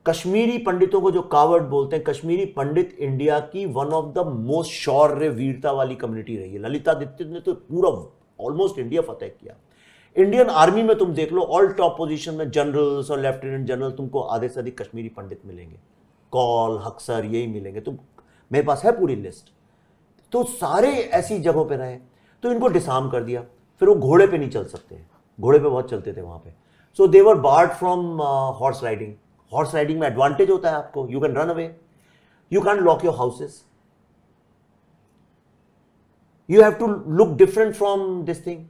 Speaker 3: कश्मीरी पंडितों को जो कावड़ बोलते हैं कश्मीरी पंडित इंडिया की वन ऑफ द मोस्ट शौर्य वीरता वाली कम्युनिटी रही है ललितादित्य ने तो पूरा ऑलमोस्ट इंडिया फतेह किया इंडियन आर्मी में तुम देख लो ऑल टॉप पोजीशन में जनरल्स और लेफ्टिनेंट जनरल तुमको आधे से अधिक कश्मीरी पंडित मिलेंगे कौल हक्सर यही मिलेंगे तुम मेरे पास है पूरी लिस्ट तो सारे ऐसी जगहों पर रहे तो इनको डिसाम कर दिया फिर वो घोड़े पे नहीं चल सकते घोड़े पे बहुत चलते थे वहाँ पर so they were barred from horse riding horse riding में एडवांटेज होता है आपको you can run away you can lock your houses you have to look different from this thing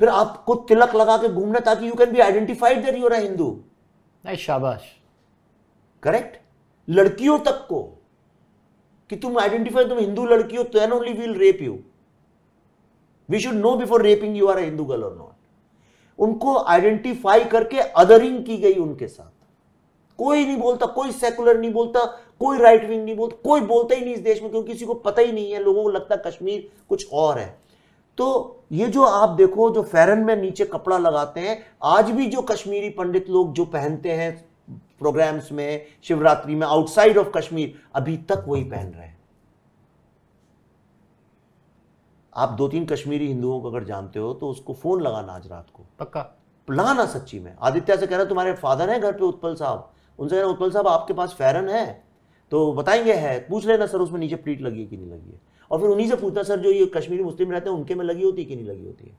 Speaker 3: फिर आपको तिलक लगा के घूमना ताकि you can be identified there you're a Hindu
Speaker 4: शाबाश
Speaker 3: करेक्ट लड़कियों तक को कि तुम आइडेंटिफाई तुम हिंदू लड़की हो तो only will rape you we should know before raping you are a Hindu girl और नॉट उनको आइडेंटिफाई करके अदरिंग की गई उनके साथ कोई नहीं बोलता कोई सेकुलर नहीं बोलता कोई राइट विंग नहीं बोलता कोई बोलता ही नहीं इस देश में क्योंकि किसी को पता ही नहीं है लोगों को लगता कश्मीर कुछ और है तो ये जो आप देखो जो फेरन में नीचे कपड़ा लगाते हैं आज भी जो कश्मीरी पंडित लोग जो पहनते हैं प्रोग्राम्स में शिवरात्रि में आउटसाइड ऑफ कश्मीर अभी तक वही पहन रहे हैं आप दो तीन कश्मीरी हिंदुओं को अगर जानते हो तो उसको फ़ोन लगाना आज रात को
Speaker 4: पक्का
Speaker 3: लाना सच्ची में आदित्य से कह रहा तुम्हारे फादर हैं घर पे उत्पल साहब उनसे कह उत्पल साहब आपके पास फैरन है तो बताएंगे है पूछ लेना सर उसमें नीचे प्लीट लगी कि नहीं लगी है और फिर उन्हीं से पूछना सर जो ये कश्मीरी मुस्लिम रहते हैं उनके में लगी होती कि नहीं लगी होती है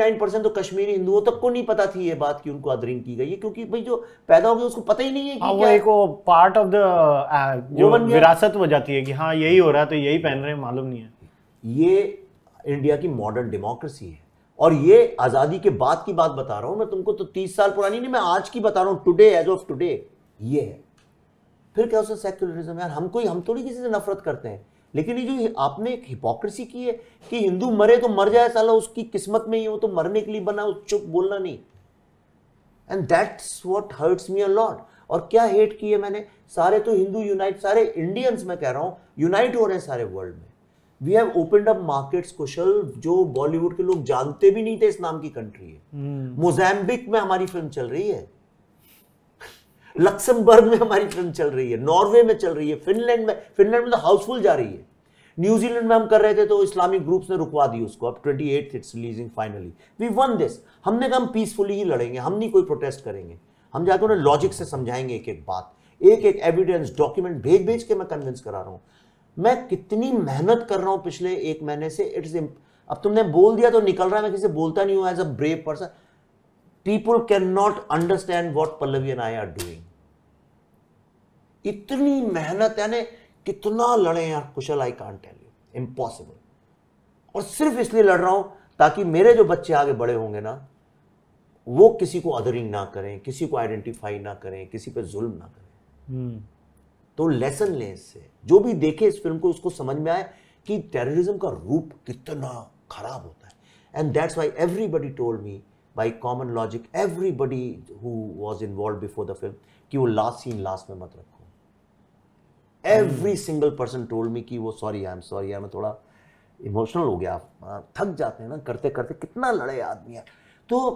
Speaker 3: नाइन परसेंट तो कश्मीरी हिंदुओं तक को नहीं पता थी ये बात कि उनको अदरिंग की गई है क्योंकि भाई जो पैदा हो गया उसको पता ही नहीं है कि हाँ, वो एक पार्ट ऑफ द
Speaker 4: विरासत हो जाती है कि हाँ यही हो रहा है तो यही पहन रहे हैं मालूम
Speaker 3: नहीं है ये इंडिया की मॉडर्न डेमोक्रेसी है और ये आज़ादी के बाद की बात बता रहा हूं मैं तुमको तो तीस साल पुरानी नहीं मैं आज की बता रहा हूं टुडे एज ऑफ टुडे ये है फिर क्या उसमें सेक्युलरिज्म यार हम कोई हम थोड़ी किसी से नफरत करते हैं लेकिन ये जो आपने एक हिपोक्रेसी की है कि हिंदू मरे तो मर जाए साला उसकी किस्मत में ही हो तो मरने के लिए बना उस चुप बोलना नहीं and that's what hurts me lot और क्या हेट किए है मैंने सारे तो हिंदू यूनाइट सारे इंडियंस मैं कह रहा हूं यूनाइट हो रहे हैं सारे वर्ल्ड में we have opened up markets Kushal जो बॉलीवुड के लोग जानते भी नहीं थे इस नाम की कंट्री है मोजाम्बिक हम्म। में हमारी फिल्म चल रही है लक्समबर्ग में हमारी फिल्म चल रही है नॉर्वे में चल रही है फिनलैंड में फिनलैंड में तो हाउसफुल जा रही है न्यूजीलैंड में हम कर रहे थे तो इस्लामिक ग्रुप्स ने रुकवा दी उसको अब it's releasing finally we won this हमने कहा हम पीसफुली ही लड़ेंगे हम नहीं कोई प्रोटेस्ट करेंगे हम जाकर उन्हें लॉजिक से समझाएंगे एक एक बात एक एक एविडेंस डॉक्यूमेंट भेज भेज के मैं कन्विंस करा रहा हूँ मैं कितनी मेहनत कर रहा हूँ पिछले एक महीने से इट्स अब तुमने बोल दिया तो निकल रहा है मैं किसी से बोलता नहीं हूँ as a brave person people can not understand what Pallavi and I are doing इतनी मेहनत यानी कितना लड़े यार Kushal I can't tell you impossible और सिर्फ इसलिए लड़ रहा हूं ताकि मेरे जो बच्चे आगे बड़े होंगे ना वो किसी को अदरिंग ना करें किसी को आइडेंटिफाई ना करें किसी पे जुल्म ना करें hmm. तो लेसन लें इससे जो भी देखे इस फिल्म को उसको समझ में आए कि टेररिज्म का रूप कितना खराब होता है and that's why everybody told me by common logic everybody who was involve before the film कि वो लास्ट सीन लास्ट में मत रखो every single person told me कि वो sorry I am sorry I मैं थोड़ा इमोशनल हो गया हाँ, थक जाते हैं ना करते करते कितना लड़े आदमी है तो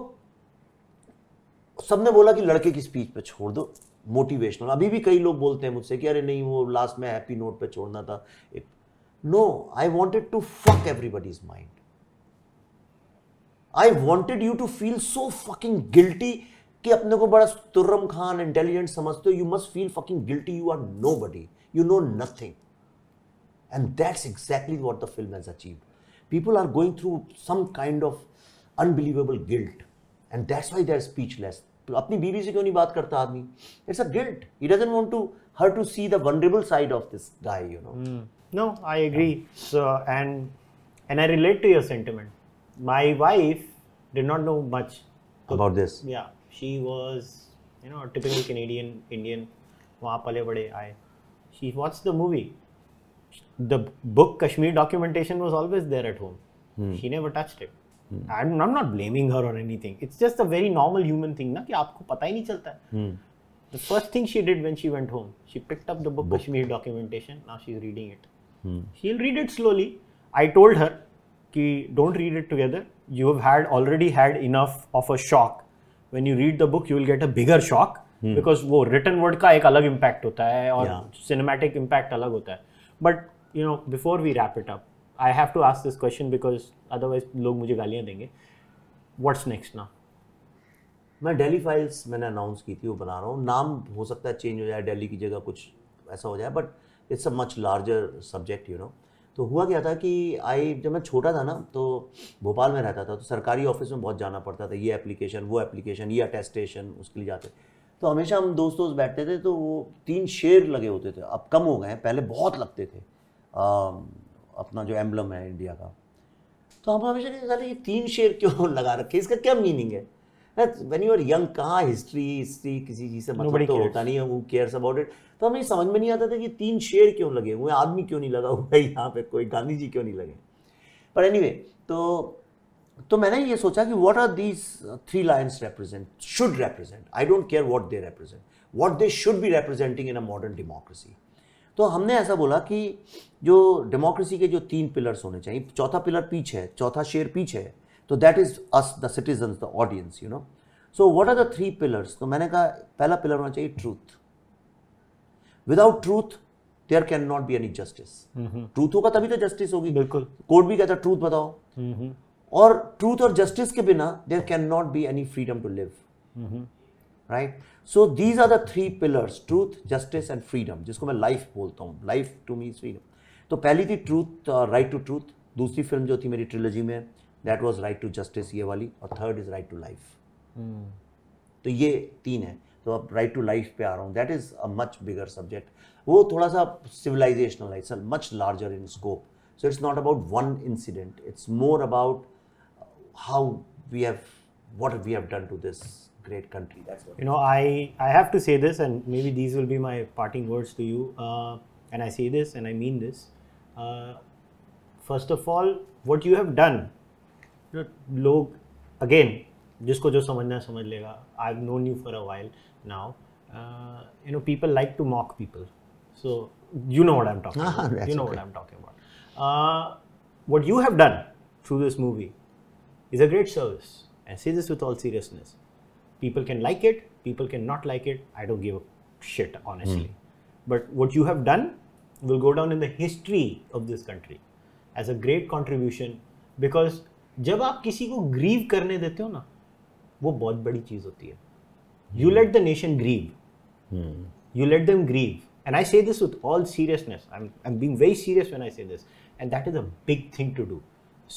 Speaker 3: सबने बोला कि लड़के की स्पीच पे छोड़ दो मोटिवेशनल अभी भी कई लोग बोलते हैं मुझसे कि अरे नहीं वो लास्ट में हैप्पी नोट पे छोड़ना था no I wanted to fuck everybody's mind I wanted you to feel so fucking guilty कि अपने को बड़ा तुर्रम खान इंटेलिजेंट समझते हो you must feel fucking guilty you are nobody you know nothing and that's exactly what the film has achieve people are going through some kind of unbelievable guilt and that's why they're speechless तो अपनी बीवी से क्यों नहीं बात करता आदमी it's a guilt he doesn't want to her to see the vulnerable side of this guy you know
Speaker 4: no I agree so and and I relate to your sentiment my wife did not know much
Speaker 3: about this
Speaker 4: yeah she was you know typical Canadian Indian वहां पले बड़े आए she watch the movie the book Kashmir documentation was always there at home she never touched it I am not blaming her और anything it's just a very normal human thing ना कि आपको पता ही नहीं चलता है the first thing she did when she went home she picked up the book Kashmir documentation now she is reading it she will read it slowly I told her कि don't read it together you have had already had enough of a shock when you read the book you will get a bigger shock because वो written word का एक अलग impact होता है और cinematic impact अलग होता है but you know before we wrap it up I have to ask this question because otherwise लोग मुझे गालियाँ देंगे व्हाट्स नेक्स्ट ना
Speaker 3: मैं डेली फाइल्स मैंने अनाउंस की थी वो बना रहा हूँ नाम हो सकता है चेंज हो जाए डेली की जगह कुछ ऐसा हो जाए but it's a much larger subject you know तो हुआ क्या था कि आई जब मैं छोटा था ना तो भोपाल में रहता था तो सरकारी ऑफिस में बहुत जाना पड़ता था ये एप्लीकेशन वो एप्लीकेशन ये अटेस्टेशन उसके लिए जाते तो हमेशा हम दोस्त दोस्त बैठते थे तो वो तीन शेर लगे होते थे अब कम हो गए पहले बहुत लगते थे अपना जो एम्बलम है इंडिया का तो हम हमेशा कहते सारे ये तीन शेर क्यों लगा रखे इसका क्या मीनिंग है वेन यू आर यंग कहाँ हिस्ट्री हिस्ट्री किसी चीज़ से मतलब तो होता नहीं है वो केयर्स अबाउट इट तो हमें समझ में नहीं आता था कि तीन शेर क्यों लगे हुए आदमी क्यों नहीं लगा हुआ है यहाँ पे कोई गांधी जी क्यों नहीं लगे पर एनी anyway, तो तो मैंने ये सोचा कि what are these three lines represent should represent I don't care what they represent what they should be representing in a modern democracy तो हमने ऐसा बोला कि जो डेमोक्रेसी के जो तीन पिलर्स होने चाहिए चौथा पिलर पीछे है चौथा शेर पीछे है तो that is us the citizen the audience you know so what are the three pillars तो मैंने कहा पहला पिलर होना चाहिए truth without truth there can not be any justice truth होगा तभी तो जस्टिस होगी बिल्कुल कोर्ट भी कहता ट्रूथ बताओ mm-hmm. और ट्रूथ और जस्टिस के बिना there can not be any freedom to live right so these are the three pillars truth justice and freedom जिसको मैं लाइफ बोलता हूँ लाइफ टू मी फ्रीडम तो पहली थी ट्रूथ राइट टू ट्रूथ दूसरी फिल्म जो थी मेरी ट्रिलोजी में that was right to justice ये वाली और third is right to life तो ये तीन है तो अब राइट टू लाइफ पे आ रहा हूँ that is a much bigger subject वो थोड़ा सा सिविलाइजेशनल है it's much larger in scope so it's not about one incident it's more about how we have what we have done to this great country. That's what you know. I I have to say this, and maybe these will be my parting words to you. Uh, and I say this, and I mean this. Uh, first of all, what you have done, you know, log again, जिसको जो समझना समझ लेगा. I've known you for a while now. Uh, you know, people like to mock people. So you know what I'm talking. Ah, about. You know okay. what I'm talking about. Uh, what you have done through this movie is a great service. And I say this with all seriousness people can like it people can not like it i don't give a shit honestly mm. but what you have done will go down in the history of this country as a great contribution because जब आप किसी को grieve करने देते हो ना वो बहुत बड़ी चीज होती है you let the nation grieve you let them grieve and I say this with all seriousness I am being very serious when I say this and that is a big thing to do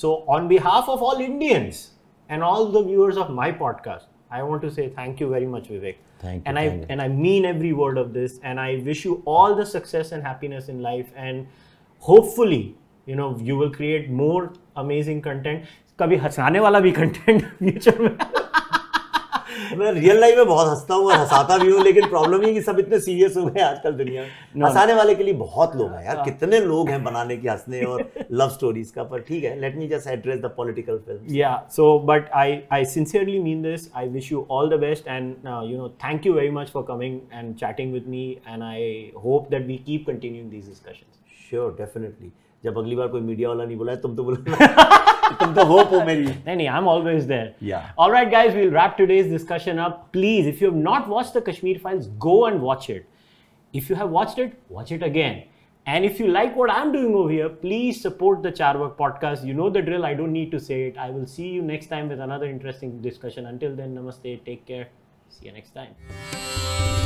Speaker 3: so on behalf of all Indians and all the viewers of my podcast I want to say thank you very much, Vivek. Thank you. And I you. and I mean every word of this. And I wish you all the success and happiness in life. And hopefully, you know, you will create more amazing content. कभी हंसाने वाला भी content future में मैं real life में बहुत हंसता हूँ हंसाता भी हूँ लेकिन प्रॉब्लम ये कि सब इतने सीरियस हो गए आजकल दुनिया में हंसाने वाले के लिए बहुत लोग हैं यार हाँ। कितने लोग हैं बनाने की हंसने और लव स्टोरीज का पर ठीक है let me just address the political film या so but I I sincerely mean this I wish you all the best and you know thank you very much for coming and chatting with me and I hope that we keep continuing these discussions sure definitely जब अगली बार कोई media वाला नहीं बोला है तुम तो बोला तुम तो होप हो मेरी नहीं नहीं I am always there yeah alright guys we will wrap today's discussion up please if you have not watched the Kashmir files go and watch it if you have watched it watch it again And if you like what I'm doing over here, please support the Charvak podcast. You know the drill. I don't need to say it. I will see you next time with another interesting discussion. Until then, namaste. Take care. See you next time.